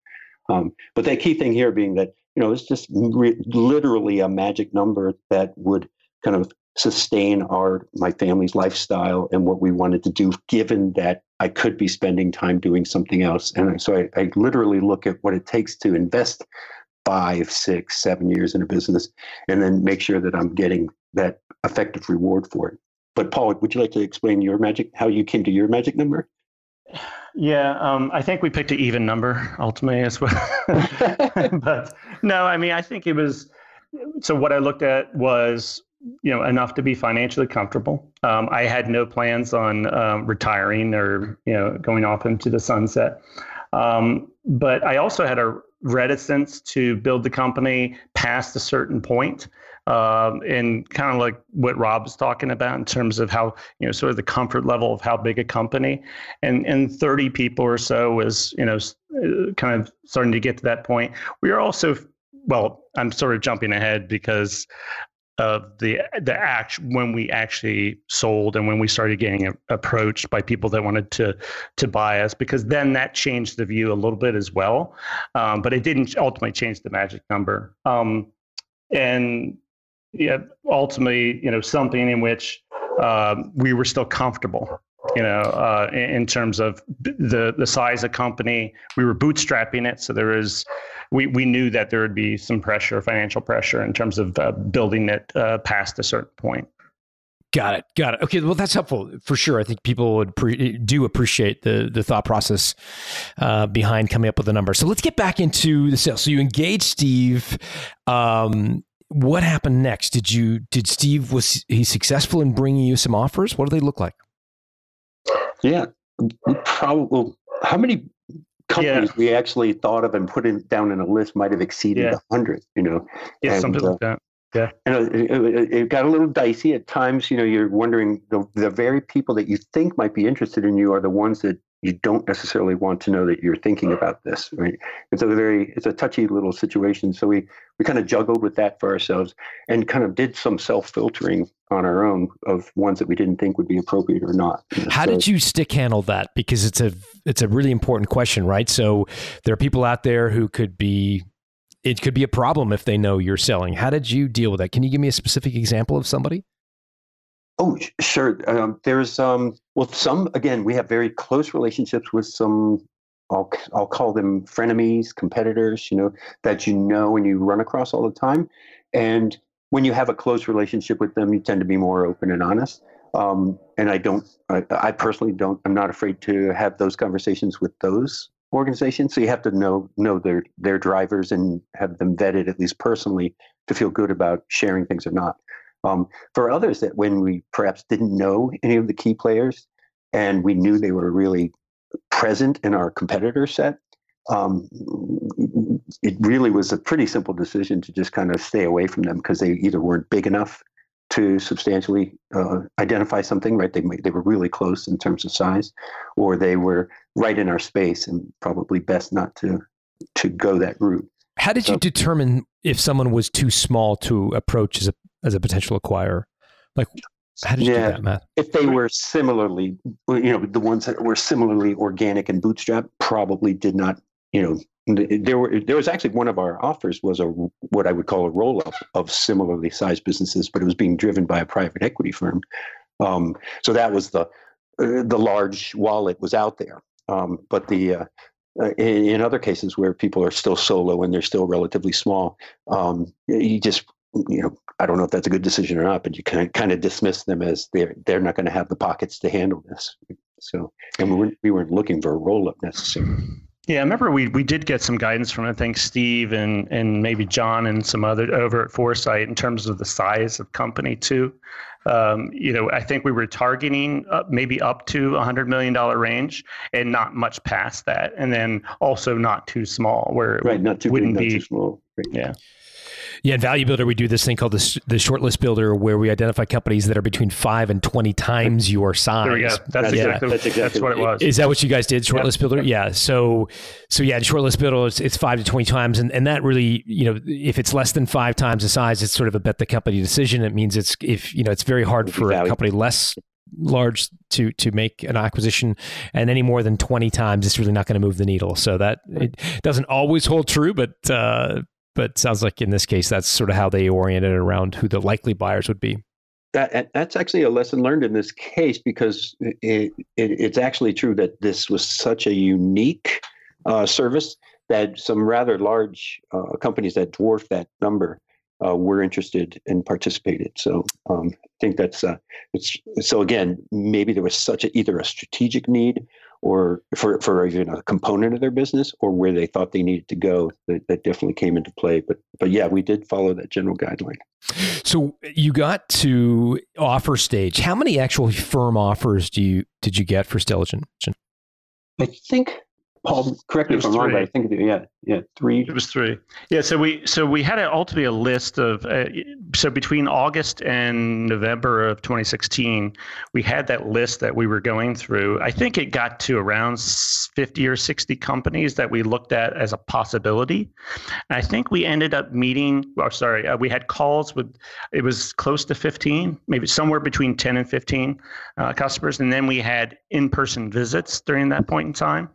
Um, but the key thing here being that you know it's just re- literally a magic number that would kind of sustain our my family's lifestyle and what we wanted to do, given that I could be spending time doing something else. And so I, I literally look at what it takes to invest five, six, seven years in a business, and then make sure that I'm getting that effective reward for it. But Paul, would you like to explain your magic, how you came to your magic number? Yeah, um, I think we picked an even number ultimately as well. but no, I mean, I think it was. So what I looked at was, you know, enough to be financially comfortable. Um, I had no plans on um, retiring or you know going off into the sunset. Um, but I also had a reticence to build the company past a certain point um, and kind of like what Rob was talking about in terms of how you know sort of the comfort level of how big a company, and and 30 people or so was you know uh, kind of starting to get to that point. We are also well, I'm sort of jumping ahead because of the the act when we actually sold and when we started getting approached by people that wanted to to buy us because then that changed the view a little bit as well. Um, but it didn't ultimately change the magic number. Um, and yeah, ultimately, you know, something in which uh, we were still comfortable. You know, uh, in, in, terms of the the size of company, we were bootstrapping it, so there was we we knew that there would be some pressure, financial pressure, in terms of uh, building it uh, past a certain point. Got it. Got it. Okay. Well, that's helpful for sure. I think people would pre- do appreciate the the thought process uh, behind coming up with a number. So let's get back into the sales. So you engage Steve. Um, what happened next? Did you did Steve was he successful in bringing you some offers? What do they look like? Yeah, probably. How many companies yeah. we actually thought of and put in, down in a list might have exceeded a yeah. hundred? You know, yeah, and, something uh, like that. Yeah, and it, it, it, got a little dicey at times. You know, you're wondering the the very people that you think might be interested in you are the ones that you don't necessarily want to know that you're thinking mm. about this right? It's a very it's a touchy little situation. So we we kind of juggled with that for ourselves and kind of did some self filtering on our own of ones that we didn't think would be appropriate or not. How so, did you stick handle that? Because it's a it's a really important question right? So there are people out there who could be it could be a problem if they know you're selling. How did you deal with that? Can you give me a specific example of somebody Oh, sure. Um, there's um, well, some again, we have very close relationships with some. I'll I'll call them frenemies, competitors. You know that you know and you run across all the time, and when you have a close relationship with them, you tend to be more open and honest. Um, and I don't, I, I personally don't. I'm not afraid to have those conversations with those organizations. So you have to know know their their drivers and have them vetted at least personally to feel good about sharing things or not. Um, for others that when we perhaps didn't know any of the key players and we knew they were really present in our competitor set, um, it really was a pretty simple decision to just kind of stay away from them because they either weren't big enough to substantially uh, identify something, right? They they were really close in terms of size, or they were right in our space, and probably best not to to go that route. How did so, you determine if someone was too small to approach as a as a potential acquirer? Like, how did you yeah, do that, Matt? If they were similarly, you know, the ones that were similarly organic and bootstrap probably did not, you know, there were there was actually one of our offers was a what I would call a roll up of similarly sized businesses, but it was being driven by a private equity firm. Um, so that was the uh, the large wallet was out there, um, but the uh, uh, in, in, other cases where people are still solo and they're still relatively small, um, you just you know, I don't know if that's a good decision or not, but you can kind of dismiss them as they're they're not going to have the pockets to handle this. So, and we weren't we weren't looking for a roll up necessarily. Yeah, I remember we we did get some guidance from I think Steve and and maybe John and some other over at Foresight in terms of the size of company too. Um, you know, I think we were targeting uh, maybe up to a hundred million dollar range, and not much past that, and then also not too small, where right, not too wouldn't big, be, not too small. Right. Yeah. Yeah, in Value Builder, we do this thing called the, the shortlist builder where we identify companies that are between five and 20 times your size. There we go. That's, yeah. exactly, that's, exactly that's what it was. Is that what you guys did, shortlist yep. builder? Yeah. So, so yeah, in shortlist builder, it's, it's five to 20 times. And, and that really, you know, if it's less than five times the size, it's sort of a bet the company decision. It means it's, if, you know, it's very hard for a company less large to to make an acquisition, and any more than twenty times, it's really not going to move the needle. So that it doesn't always hold true, but uh, but sounds like in this case, that's sort of how they oriented around who the likely buyers would be. That, that's actually a lesson learned in this case because it, it, it's actually true that this was such a unique uh, service that some rather large uh, companies that dwarf that number uh, were interested and participated. So um, I think that's uh, it's so again maybe there was such a, either a strategic need or for for even a component of their business or where they thought they needed to go that, that definitely came into play. But but yeah, we did follow that general guideline. So you got to offer stage. How many actual firm offers do you did you get for Stelligent? I think Paul, correct me if I'm wrong, but I think yeah, yeah, three. It was three. Yeah, so we so we had a, ultimately a list of uh, so between August and November of 2016, we had that list that we were going through. I think it got to around 50 or 60 companies that we looked at as a possibility. And I think we ended up meeting. Or sorry, uh, we had calls with. It was close to 15, maybe somewhere between 10 and 15 uh, customers, and then we had in-person visits during that point in time.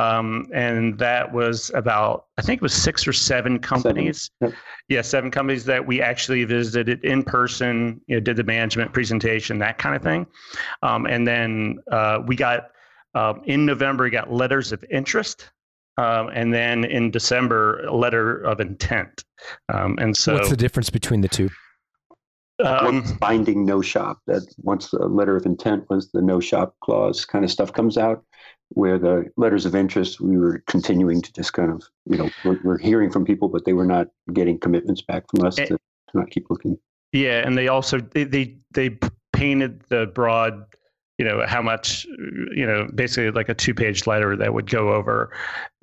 Um, and that was about, I think it was six or seven companies. Seven. Yep. Yeah, seven companies that we actually visited in person, you know, did the management presentation, that kind of thing. Um, and then uh, we got, uh, in November, we got letters of interest. Um, and then in December, a letter of intent. Um, and so, what's the difference between the two? Um, binding no shop. That once the letter of intent was the no shop clause kind of stuff comes out, where the letters of interest we were continuing to just kind of you know we're, we're hearing from people but they were not getting commitments back from us and, to, to, not keep looking. Yeah and they also they, they they painted the broad you know how much you know basically like a two page letter that would go over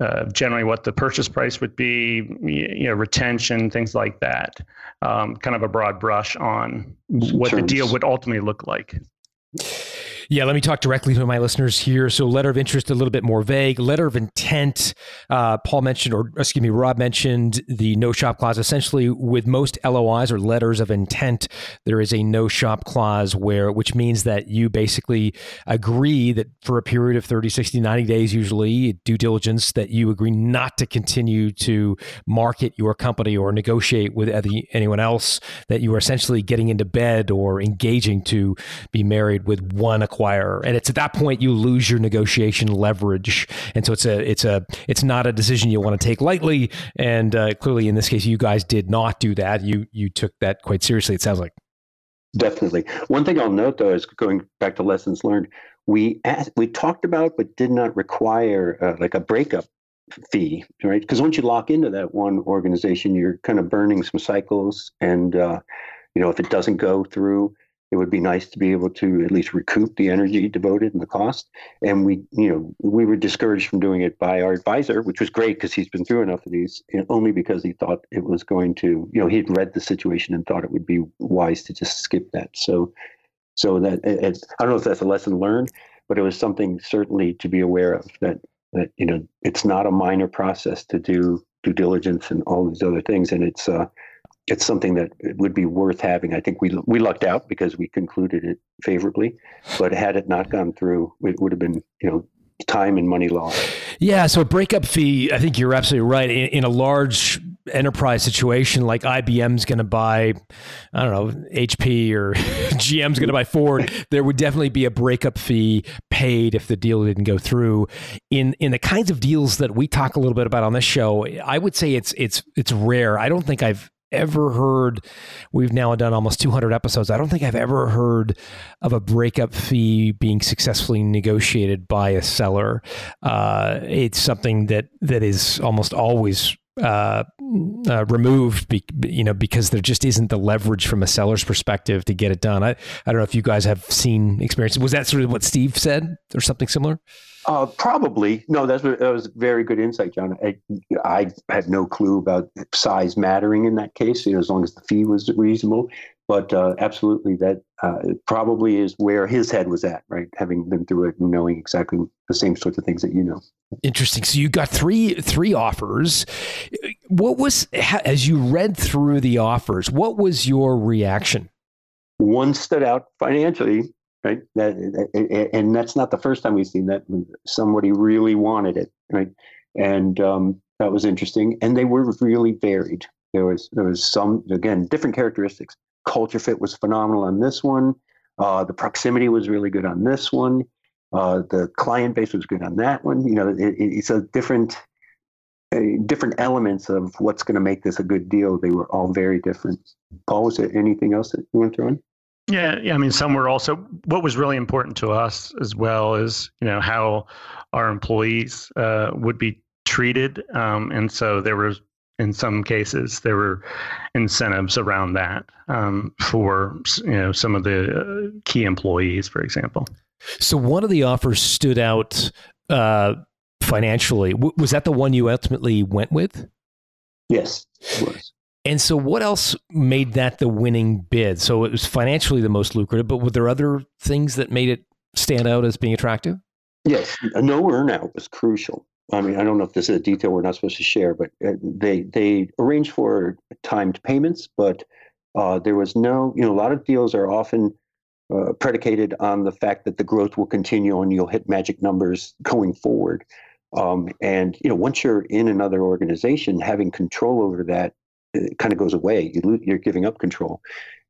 uh, generally what the purchase price would be you know retention things like that. Um, kind of a broad brush on what the deal would ultimately look like yeah, let me talk directly to my listeners here. So, letter of interest, a little bit more vague. Letter of intent, uh, Paul mentioned, or excuse me, Rob mentioned the no shop clause. Essentially, with most LOIs or letters of intent, there is a no shop clause where, which means that you basically agree that for a period of 30, 60, 90 days, usually due diligence, that you agree not to continue to market your company or negotiate with anyone else, that you are essentially getting into bed or engaging to be married with one acquirer. And it's at that point you lose your negotiation leverage. And so it's a it's a it's not a decision you want to take lightly. And uh, clearly, in this case, you guys did not do that. You you took that quite seriously. It sounds like. Definitely. One thing I'll note though is going back to lessons learned. We asked, we talked about but did not require uh, like a breakup fee, right? Because once you lock into that one organization, you're kind of burning some cycles, and uh, you know if it doesn't go through, it would be nice to be able to at least recoup the energy devoted and the cost. And we, you know, we were discouraged from doing it by our advisor, which was great because he's been through enough of these, only because he thought it was going to, you know, he'd read the situation and thought it would be wise to just skip that. So, so that it, I don't know if that's a lesson learned, but it was something certainly to be aware of that that you know it's not a minor process to do due diligence and all these other things, and it's uh, it's something that would be worth having. I think we we lucked out because we concluded it favorably, but had it not gone through, it would have been you know time and money lost. Yeah, so a breakup fee. I think you're absolutely right. In, in a large enterprise situation, like IBM's going to buy, I don't know, HP or GM's going to buy Ford, there would definitely be a breakup fee paid if the deal didn't go through. In in the kinds of deals that we talk a little bit about on this show, I would say it's it's it's rare. I don't think I've ever heard we've now done almost 200 episodes i don't think i've ever heard of a breakup fee being successfully negotiated by a seller uh, it's something that that is almost always uh, uh, removed, be, you know, because there just isn't the leverage from a seller's perspective to get it done. I, I don't know if you guys have seen experience. Was that sort of what Steve said, or something similar? Uh, probably no. That's that was very good insight, John. I, I had no clue about size mattering in that case. You know, as long as the fee was reasonable. But uh, absolutely, that uh, probably is where his head was at, right? Having been through it and knowing exactly the same sorts of things that you know. Interesting. So you got three three offers. What was as you read through the offers? What was your reaction? One stood out financially right? That and that's not the first time we've seen that. Somebody really wanted it, right? And um, that was interesting. And they were really varied. There was there was some again different characteristics. Culture fit was phenomenal on this one. Uh, the proximity was really good on this one. Uh, the client base was good on that one. You know, it, it's a different different elements of what's going to make this a good deal. They were all very different. Paul, was there anything else that you want to throw in? Yeah, yeah. I mean, some were also what was really important to us as well is you know how our employees uh, would be treated, um, and so there was in some cases there were incentives around that um, for you know some of the uh, key employees, for example. So one of the offers stood out uh, financially. W- was that the one you ultimately went with? Yes, it was. And so, what else made that the winning bid? So it was financially the most lucrative, but were there other things that made it stand out as being attractive? Yes, no earnout was crucial. I mean, I don't know if this is a detail we're not supposed to share, but uh, they they arranged for timed payments, but uh, there was no. You know, a lot of deals are often uh, predicated on the fact that the growth will continue and you'll hit magic numbers going forward. Um, and you know, once you're in another organization, having control over that kind of goes away. You you're giving up control,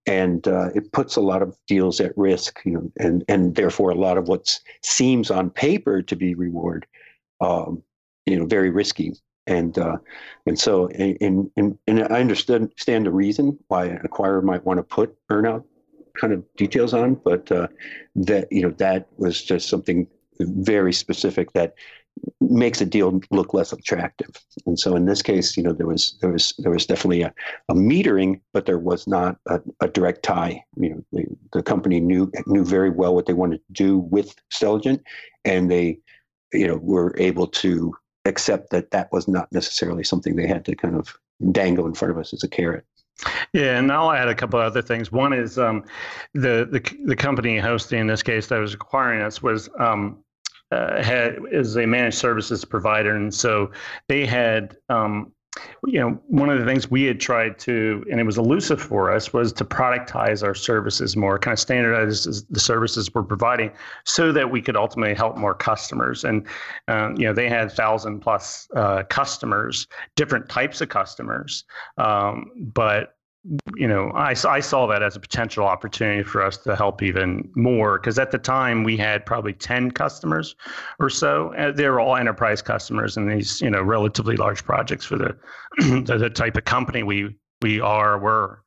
and uh, it puts a lot of deals at risk. You know, and and therefore a lot of what seems on paper to be reward, um, you know, very risky. And uh, and so in, and I understand the reason why an acquirer might want to put earnout kind of details on, but uh, that you know that was just something very specific that makes a deal look less attractive. And so in this case, you know, there was there was there was definitely a, a metering, but there was not a, a direct tie. You know, the, the, company knew knew very well what they wanted to do with Stelligent, and they, you know, were able to accept that that was not necessarily something they had to kind of dangle in front of us as a carrot. Yeah, and I'll add a couple other things. One is um, the, the the company hosting in this case that was acquiring us was um, uh, had is a managed services provider, and so they had. Um, you know, one of the things we had tried to, and it was elusive for us, was to productize our services more, kind of standardize the services we're providing, so that we could ultimately help more customers. And uh, you know, they had thousand plus uh, customers, different types of customers, um, but you know, I, I saw that as a potential opportunity for us to help even more because at the time we had probably 10 customers or so. they were all enterprise customers and these, you know, relatively large projects for the, the, the, type of company we, we are, were.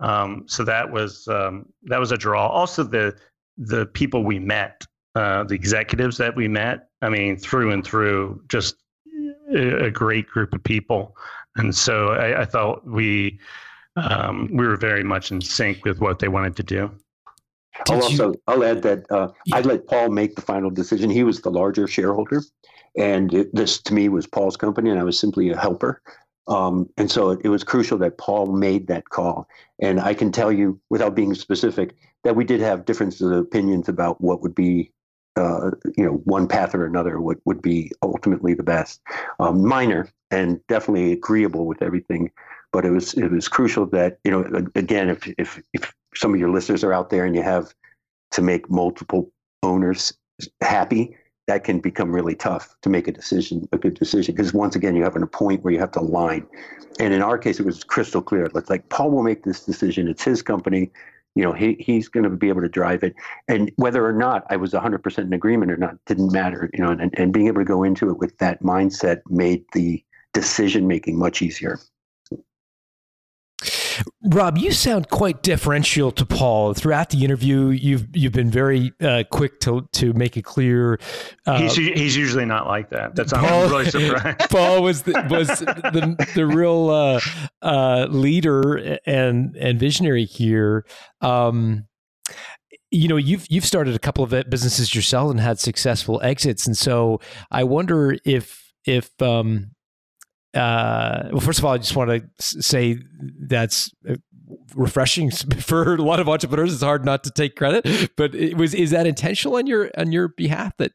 Um, so that was, um, that was a draw. Also the, the people we met, uh, the executives that we met, I mean, through and through, just a, a great group of people. And so I, I thought we, um, we were very much in sync with what they wanted to do. Did I'll also you... I'll add that uh, yeah. I let Paul make the final decision. He was the larger shareholder, and it, this to me was Paul's company, and I was simply a helper. Um, and so it, it, was crucial that Paul made that call. And I can tell you, without being specific, that we did have differences of opinions about what would be, uh, you know, one path or another, what would be ultimately the best. Um, minor and definitely agreeable with everything but it was it was crucial that you know again if if if some of your listeners are out there and you have to make multiple owners happy that can become really tough to make a decision a good decision. Because once again you have a point where you have to align. And in our case it was crystal clear. It's like paul will make this decision. It's his company. You know he, he's going to be able to drive it. And whether or not i was 100% in agreement or not didn't matter you know and, and being able to go into it with that mindset made the decision making much easier Rob, you sound quite differential to Paul throughout the interview. You've you've been very uh, quick to to make it clear. Uh, he's he's usually not like that. That's Paul, I'm really surprised. Paul was the, was the the real uh, uh, leader and and visionary here. Um, you know you've you've started a couple of businesses yourself and had successful exits, and so I wonder if if um, uh, well, first of all, I just want to say that's uh, refreshing for a lot of entrepreneurs. It's hard not to take credit, but it was is that intentional on your on your behalf that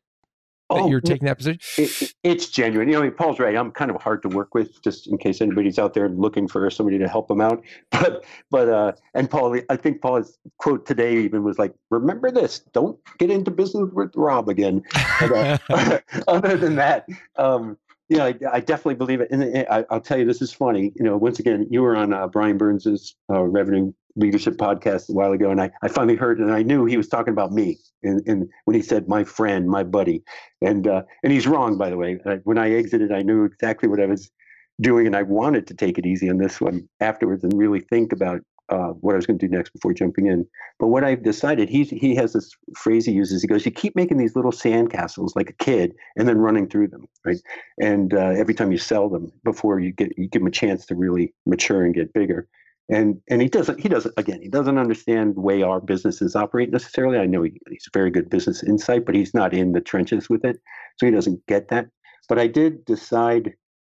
that Oh, you're taking that position? it, it- it's genuine. You know, I mean, Paul's right. I'm kind of hard to work with, just in case anybody's out there looking for somebody to help them out. But, but, uh, and Paul, I think Paul's quote today even was like, "Remember this: don't get into business with Rob again." Uh, other than that, um, yeah, I, I definitely believe it. And I, I'll tell you, this is funny. You know, once again, you were on uh, Brian Burns's uh, revenue leadership podcast a while ago, and I, I finally heard, and I knew he was talking about me. And, and when he said my friend, my buddy, and uh, and he's wrong, by the way. When I exited, I knew exactly what I was doing, and I wanted to take it easy on this one afterwards and really think about uh, what I was going to do next before jumping in. But what I've decided, he's he has this phrase he uses. He goes, "You keep making these little sandcastles like a kid, and then running through them, right? And uh, every time you sell them, before you get you give them a chance to really mature and get bigger." And and he doesn't he doesn't again he doesn't understand the way our businesses operate necessarily. I know he, he's a very good business insight, but he's not in the trenches with it, so he doesn't get that. But I did decide.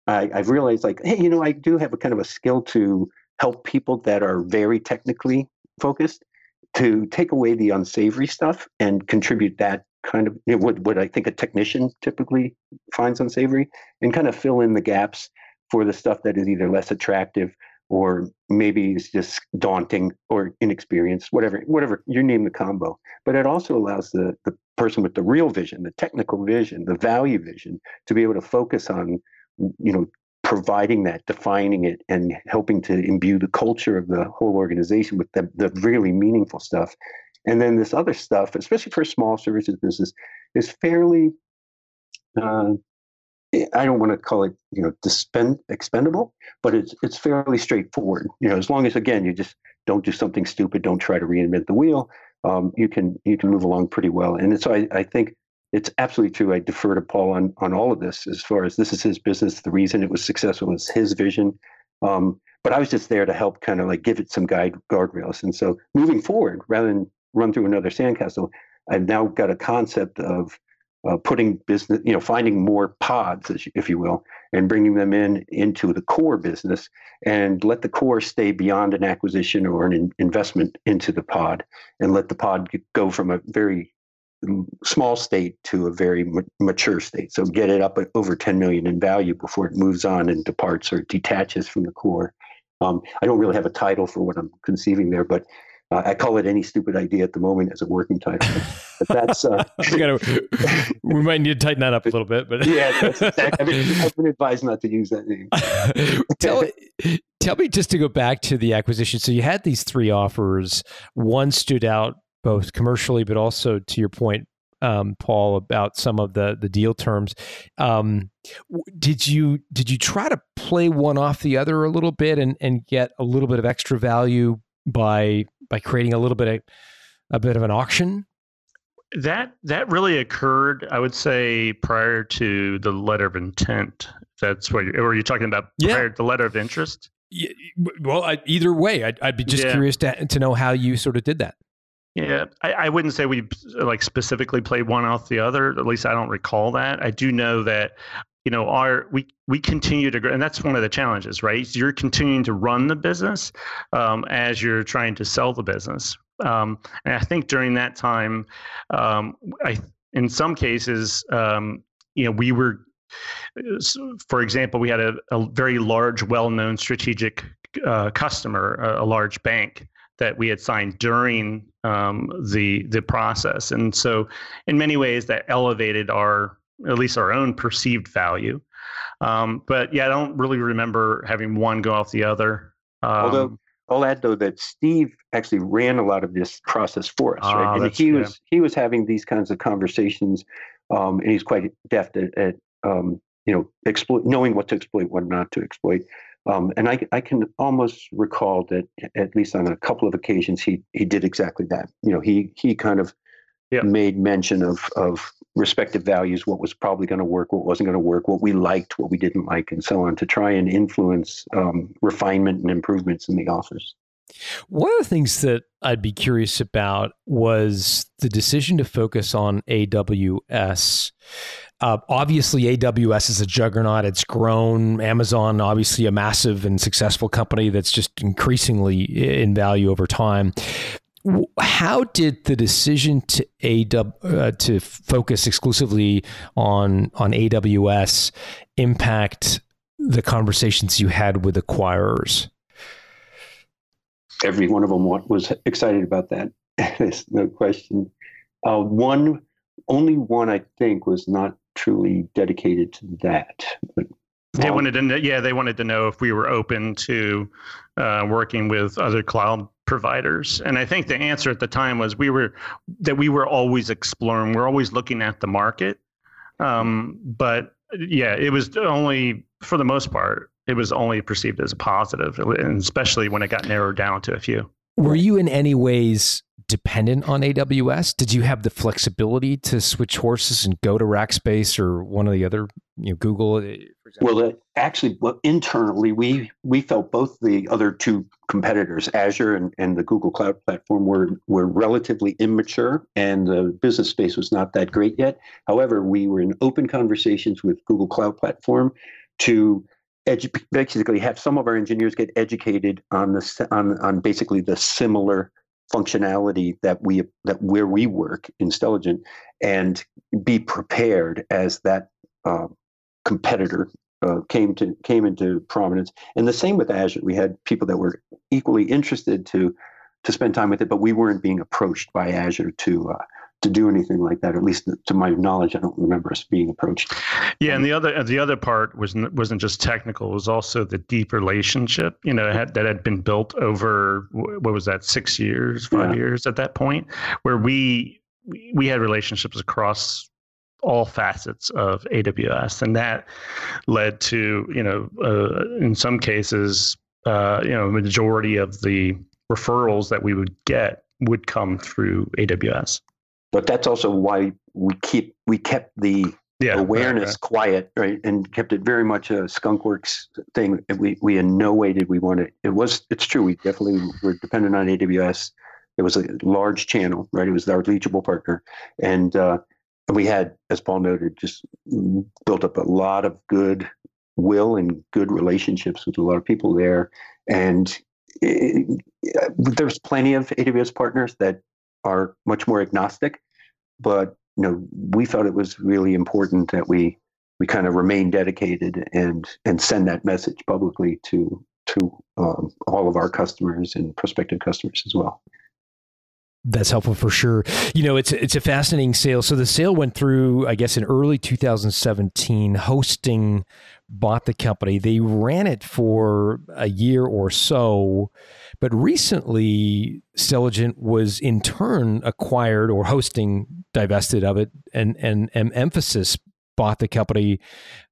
I, I've realized like, hey, you know, I do have a kind of a skill to help people that are very technically focused to take away the unsavory stuff and contribute that kind of you know, what what I think a technician typically finds unsavory and kind of fill in the gaps for the stuff that is either less attractive or maybe is just daunting or inexperienced, whatever, whatever you name the combo. But it also allows the the person with the real vision, the technical vision, the value vision, to be able to focus on, you know, providing that, defining it, and helping to imbue the culture of the whole organization with the, the really meaningful stuff. And then this other stuff, especially for a small services business, is fairly uh, I don't want to call it, you know, dispend expendable, but it's it's fairly straightforward. You know, as long as again you just don't do something stupid, don't try to reinvent the wheel, um, you can you can move along pretty well. And so I, I think it's absolutely true. I defer to Paul on on all of this as far as this is his business. The reason it was successful is his vision. Um, but I was just there to help kind of like give it some guide guardrails. And so moving forward, rather than run through another sandcastle, I've now got a concept of uh, putting business, you know, finding more pods, if you will, and bringing them in into the core business, and let the core stay beyond an acquisition or an in- investment into the pod, and let the pod go from a very small state to a very ma- mature state. So get it up at over 10 million in value before it moves on and departs or detaches from the core. Um, I don't really have a title for what I'm conceiving there, but uh, I call it any stupid idea at the moment as a working title. But that's uh, we, gotta, we might need to tighten that up a little bit, but yeah, that's exactly. I've been, I've been advised not to use that name. tell, tell me just to go back to the acquisition. So you had these three offers. One stood out both commercially, but also to your point, um, Paul, about some of the the deal terms. Um, did you did you try to play one off the other a little bit and and get a little bit of extra value by by creating a little bit of a bit of an auction? That that really occurred, I would say, prior to the letter of intent. That's what, or are you talking about Yeah. prior to the letter of interest? Yeah, well, I, either way, I'd, I'd be just Yeah. curious to to know how you sort of did that. Yeah, I, I wouldn't say we like specifically played one off the other. At least I don't recall that. I do know that you know our we we continue to grow, and that's one of the challenges, right? You're continuing to run the business um, as you're trying to sell the business, um, and I think during that time, um, I in some cases, um, you know, we were. For example, we had a, a very large, well-known strategic uh, customer, a, a large bank, that we had signed during um, the the process, and so in many ways that elevated our at least our own perceived value. Um, but yeah, I don't really remember having one go off the other. Um, Although I'll add though that Steve actually ran a lot of this process for us, Ah, right? And that's- he yeah. was he was having these kinds of conversations, um, and he's quite deft at, at um, you know exploit knowing what to exploit, what not to exploit. Um, and I, I can almost recall that at least on a couple of occasions he he did exactly that. You know, he he kind of Yeah. made mention of of respective values, what was probably going to work, what wasn't going to work, what we liked, what we didn't like, and so on, to try and influence um, refinement and improvements in the offers. One of the things that I'd be curious about was the decision to focus on AWS. Uh, obviously, AWS is a juggernaut. It's grown. Amazon, obviously, a massive and successful company that's just increasingly in value over time. how did the decision to AW, uh, to focus exclusively on on AWS impact the conversations you had with acquirers? Every one of them was excited about that. There's no question. Uh, one, only one, I think, was not truly dedicated to that. But they wanted to, know, yeah, they wanted to know if we were open to uh, working with other cloud providers. And I think the answer at the time was we were that we were always exploring. We're always looking at the market. Um, but yeah, it was only for the most part, it was only perceived as a positive, and especially when it got narrowed down to a few. Were you in any ways dependent on AWS? Did you have the flexibility to switch horses and go to Rackspace or one of the other, you know, Google? Uh, well, uh, actually, well, internally, we we felt both the other two competitors, Azure and, and the Google Cloud Platform, were were relatively immature, and the business space was not that great yet. However, we were in open conversations with Google Cloud Platform to edu- basically have some of our engineers get educated on the on on basically the similar functionality that we that where we work in Stelligent and be prepared as that uh, competitor uh, came to came into prominence. And the same with Azure. We had people that were equally interested to to spend time with it, but we weren't being approached by Azure to uh, to do anything like that. At least to my knowledge, I don't remember us being approached. Yeah, and the other the other part was wasn't just technical; it was also the deep relationship. You know, had, that had been built over what was that six years, five yeah. years at that point, where we we had relationships across all facets of AWS, and that led to you know uh, in some cases uh, you know majority of the referrals that we would get would come through AWS but that's also why we keep we kept the yeah, awareness right, right. quiet, right, and kept it very much a skunkworks thing. We we in no way did we want it. It was it's true. We definitely were dependent on AWS. It was a large channel, right? It was our reachable partner, and uh, we had, as Paul noted, just built up a lot of good will and good relationships with a lot of people there, and it, there's plenty of AWS partners that are much more agnostic. But you know, we felt it was really important that we we kind of remain dedicated and and send that message publicly to to um, all of our customers and prospective customers as well. That's helpful for sure. You know, it's it's a fascinating sale. So the sale went through, I guess, in early 2017. Hosting bought the company. They ran it for a year or so, but recently Stelligent was in turn acquired or hosting divested of it, and and, and Mphasis bought the company,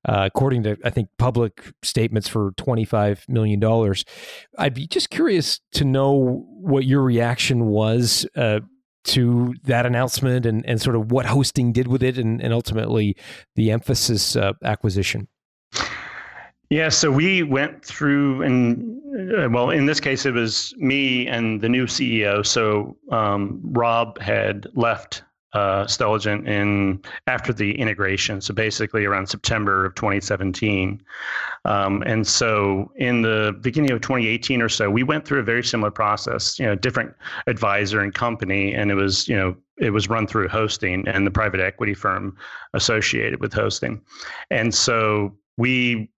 uh, according to I think public statements for twenty five million dollars. I'd be just curious to know what your reaction was. Uh, to that announcement and, and sort of what hosting did with it and, and ultimately the Mphasis uh, acquisition yeah, so we went through, and uh, well, in this case, it was me and the new CEO. So um, Rob had left uh, Stelligent in after the integration, so basically around September of 2017. Um, and so in the beginning of 2018 or so, we went through a very similar process. You know, different advisor and company, and it was you know it was run through hosting and the private equity firm associated with hosting. And so we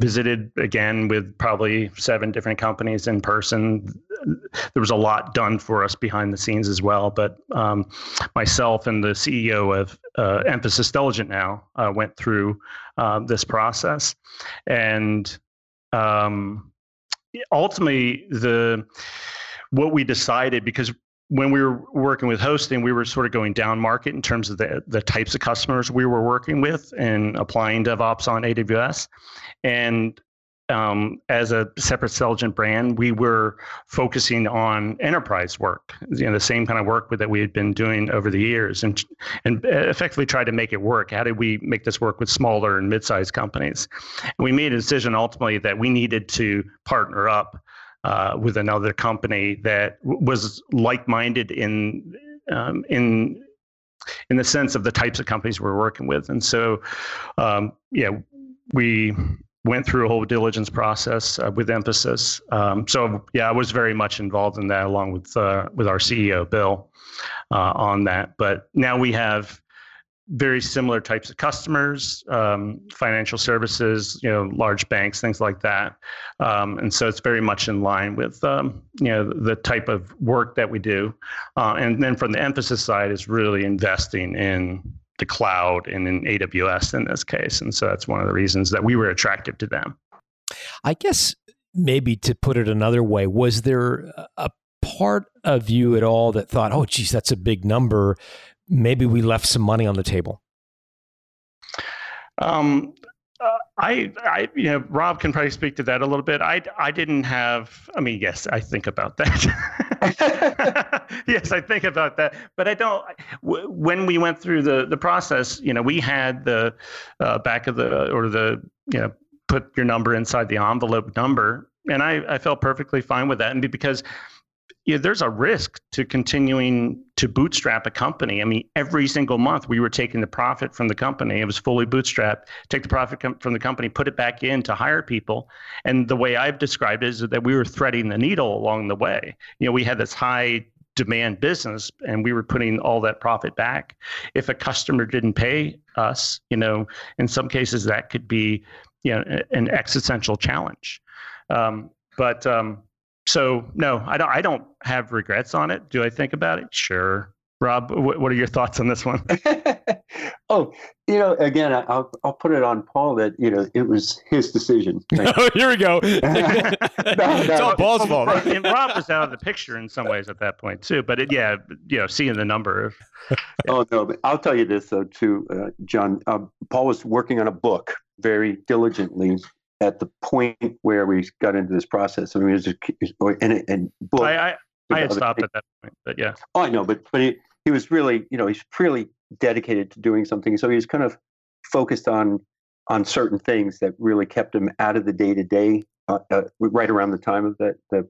visited again with probably seven different companies in person. There was a lot done for us behind the scenes as well. But um, myself and the CEO of uh, Mphasis Stelligent now uh, went through uh, this process, and um, ultimately the what we decided because when we were working with hosting, we were sort of going down market in terms of the, the types of customers we were working with and applying DevOps on AWS. And um, as a separate Stelligent brand, we were focusing on enterprise work, you know, the same kind of work that we had been doing over the years, and and effectively tried to make it work. How did we make this work with smaller and mid-sized companies? And we made a decision ultimately that we needed to partner up uh, with another company that was like-minded in um, in in the sense of the types of companies we're working with. And so, um, yeah, we went through a whole diligence process uh, with Mphasis. Um, so yeah, I was very much involved in that along with uh, with our CEO Bill uh, on that. But now we have very similar types of customers, um, financial services, you know, large banks, things like that. Um, and so it's very much in line with, um, you know, the type of work that we do. Uh, and then from the Mphasis side is really investing in the cloud and in AWS in this case. And so that's one of the reasons that we were attractive to them. I guess maybe to put it another way, was there a part of you at all that thought, oh, geez, that's a big number? Maybe we left some money on the table? Um, uh, I, I, you know, Rob can probably speak to that a little bit. I, I didn't have. I mean, yes, I think about that. yes, I think about that, but I don't. When we went through the the process, you know, we had the uh, back of the or the you know put your number inside the envelope number, and I, I felt perfectly fine with that, and because yeah, there's a risk to continuing to bootstrap a company. I mean, every single month we were taking the profit from the company. It was fully bootstrapped. Take the profit com- from the company, put it back in to hire people. And the way I've described it is that we were threading the needle along the way. You know, we had this high demand business and we were putting all that profit back. If a customer didn't pay us, you know, in some cases that could be, you know, an existential challenge. Um, but um, so no, I don't. I don't have regrets on it. Do I think about it? Sure. Rob, what are your thoughts on this one? oh, you know, again, I'll I'll put it on Paul that you know it was his decision. Oh, here we go. no, it's all Paul's fault. and Rob was out of the picture in some ways at that point too. But it, yeah, you know, seeing the number of. Yeah. Oh no, but I'll tell you this though too, uh, John. Uh, Paul was working on a book very diligently at the point where we got into this process. I mean, it was and, and book, I, I, I had stopped at that point, but yeah. Oh, I know, but but he, he was really, you know, he's really dedicated to doing something. So he was kind of focused on on certain things that really kept him out of the day to day. Right around the time of the the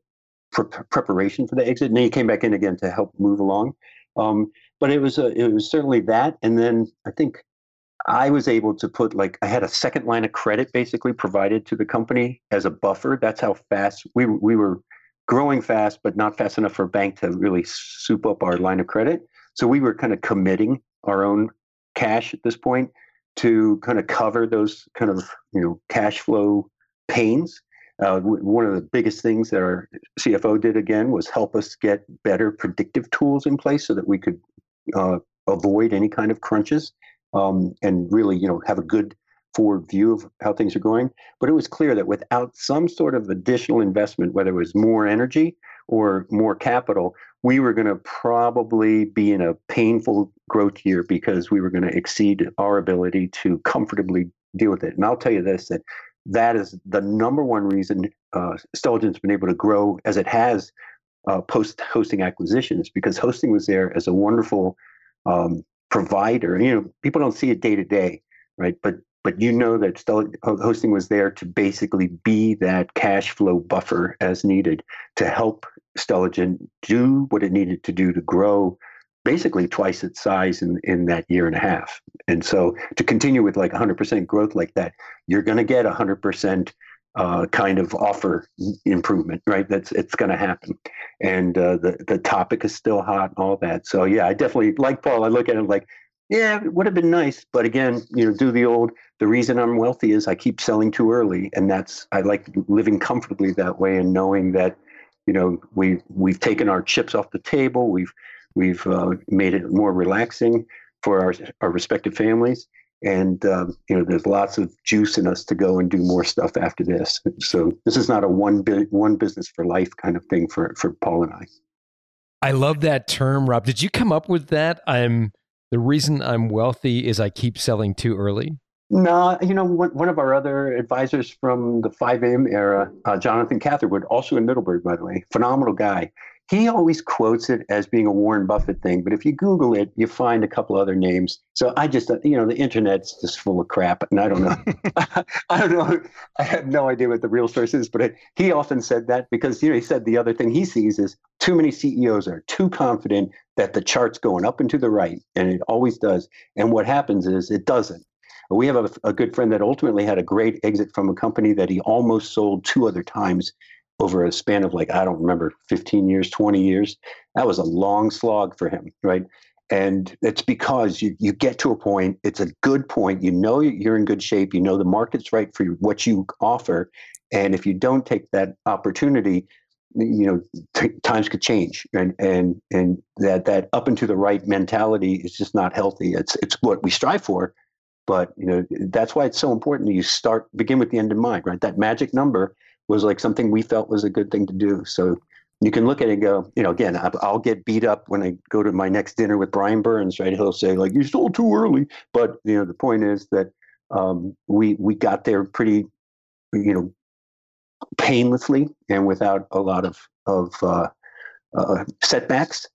pre- preparation for the exit, and then he came back in again to help move along. Um, but it was a, it was certainly that, and then I think I was able to put like I had a second line of credit basically provided to the company as a buffer. That's how fast we we were growing fast, but not fast enough for a bank to really soup up our line of credit. So we were kind of committing our own cash at this point to kind of cover those kind of you know cash flow pains. Uh, one of the biggest things that our CFO did again was help us get better predictive tools in place so that we could uh, avoid any kind of crunches um, and really, you know, have a good forward view of how things are going. But it was clear that without some sort of additional investment, whether it was more energy or more capital, we were going to probably be in a painful growth year because we were going to exceed our ability to comfortably deal with it. And I'll tell you this that that is the number one reason uh, Stelligent's been able to grow as it has uh, post hosting acquisitions because hosting was there as a wonderful um, provider. You know, people don't see it day to day, right? But but you know that Stella hosting was there to basically be that cash flow buffer as needed to help Stelligent do what it needed to do to grow basically twice its size in, in that year and a half. And so to continue with like 100% growth like that, you're going to get 100% uh, kind of offer improvement, right? That's it's going to happen, and uh, the the topic is still hot and all that. So yeah, I definitely like Paul. I look at it like, yeah, it would have been nice, but again, you know, do the old. The reason I'm wealthy is I keep selling too early, and that's I like living comfortably that way and knowing that, you know, we we've taken our chips off the table. We've we've uh, made it more relaxing for our our respective families and um, you know there's lots of juice in us to go and do more stuff after this. So this is not a one bi- one business for life kind of thing for for paul and i. I love that term rob. Did you come up with that? I'm the reason i'm wealthy is i keep selling too early? No, you know, one, one of our other advisors from the 5am era, uh, Jonathan Catherwood, also in Middleburg, by the way, phenomenal guy he always quotes it as being a Warren Buffett thing, but if you Google it, you find a couple other names. So I just, uh, you know, the internet's just full of crap, and I don't know. I don't know. I have no idea what the real source is, but it, he often said that because you know he said the other thing he sees is too many CEOs are too confident that the chart's going up and to the right, and it always does. And what happens is it doesn't. We have a, a good friend that ultimately had a great exit from a company that he almost sold two other times over a span of like I don't remember 15 years, 20 years. That was a long slog for him, right? And it's because you, you get to a point, it's a good point. You know you're in good shape. You know the market's right for what you offer. And if you don't take that opportunity, you know t- times could change and and and that that up and to the right mentality is just not healthy it's it's what we strive for but you know that's why it's so important that you start begin with the end in mind right that magic number was like something we felt was a good thing to do so you can look at it and go you know again i'll get beat up when i go to my next dinner with brian burns right he'll say like you sold too early but you know the point is that um, we we got there pretty you know painlessly and without a lot of of uh, uh, setbacks.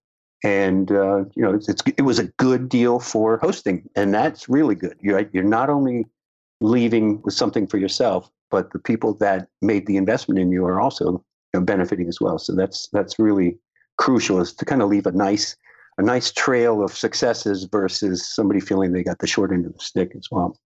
And uh, you know, it's, it's, it was a good deal for hosting, and that's really good. You're you're not only leaving with something for yourself, but the people that made the investment in you are also you know, benefiting as well. So that's that's really crucial is to kind of leave a nice a nice trail of successes versus somebody feeling they got the short end of the stick as well.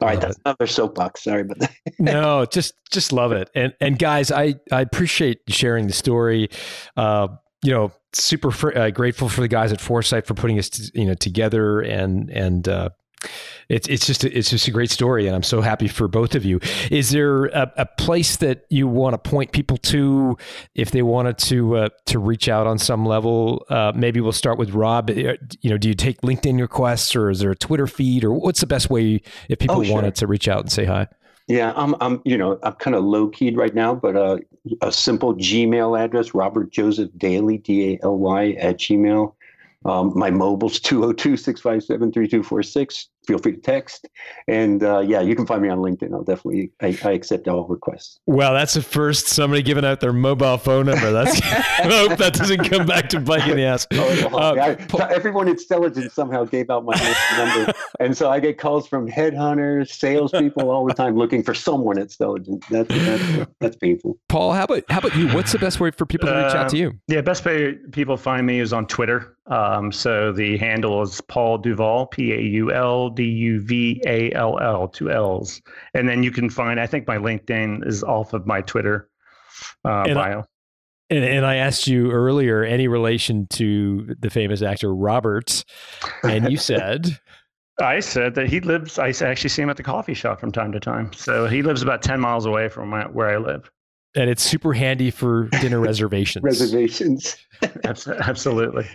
All right, that's another soapbox. Sorry, but no, just just love it. And and guys, I I appreciate sharing the story. Uh, you know, super fr- uh, grateful for the guys at Foresight for putting us, to, you know, together and and uh, it's it's just a, it's just a great story, and I'm so happy for both of you. Is there a, a place that you want to point people to if they wanted to uh, to reach out on some level? Uh, maybe we'll start with Rob. Uh, you know, do you take LinkedIn requests, or is there a Twitter feed, or what's the best way if people oh, sure. wanted to reach out and say hi? Yeah, I'm, I'm, you know, I'm kind of low keyed right now, but uh, a simple Gmail address, Robert Joseph Daly, D A L Y at Gmail. Um, my mobile's 202 657 3246 feel free to text. And uh, yeah, you can find me on LinkedIn. I'll definitely, I, I, accept all requests. Well, that's the first somebody giving out their mobile phone number. That's, I hope that doesn't come back to bite you in the ass. Oh, uh, I, everyone at Stelligent somehow gave out my number. And so I get calls from headhunters, salespeople all the time looking for someone at Stelligent. That's, that's, that's painful. Paul, how about, how about you? What's the best way for people to reach out to you? Uh, yeah, best way people find me is on Twitter. Um, so the handle is Paul Duvall, P A U L D U V A L L, two L's. And then you can find, I think my LinkedIn is off of my Twitter uh, and bio. I, and, and I asked you earlier any relation to the famous actor Robert, and you said. I said that he lives. I actually see him at the coffee shop from time to time. So he lives about ten miles away from my, where I live and it's super handy for dinner reservations. reservations. Absolutely.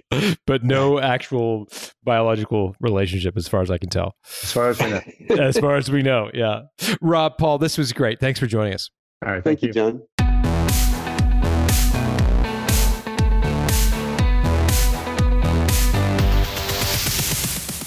But no actual biological relationship, as far as I can tell. As far as we know. as far as we know, yeah. Rob, Paul, this was great. Thanks for joining us. All right. Thank, thank you, John.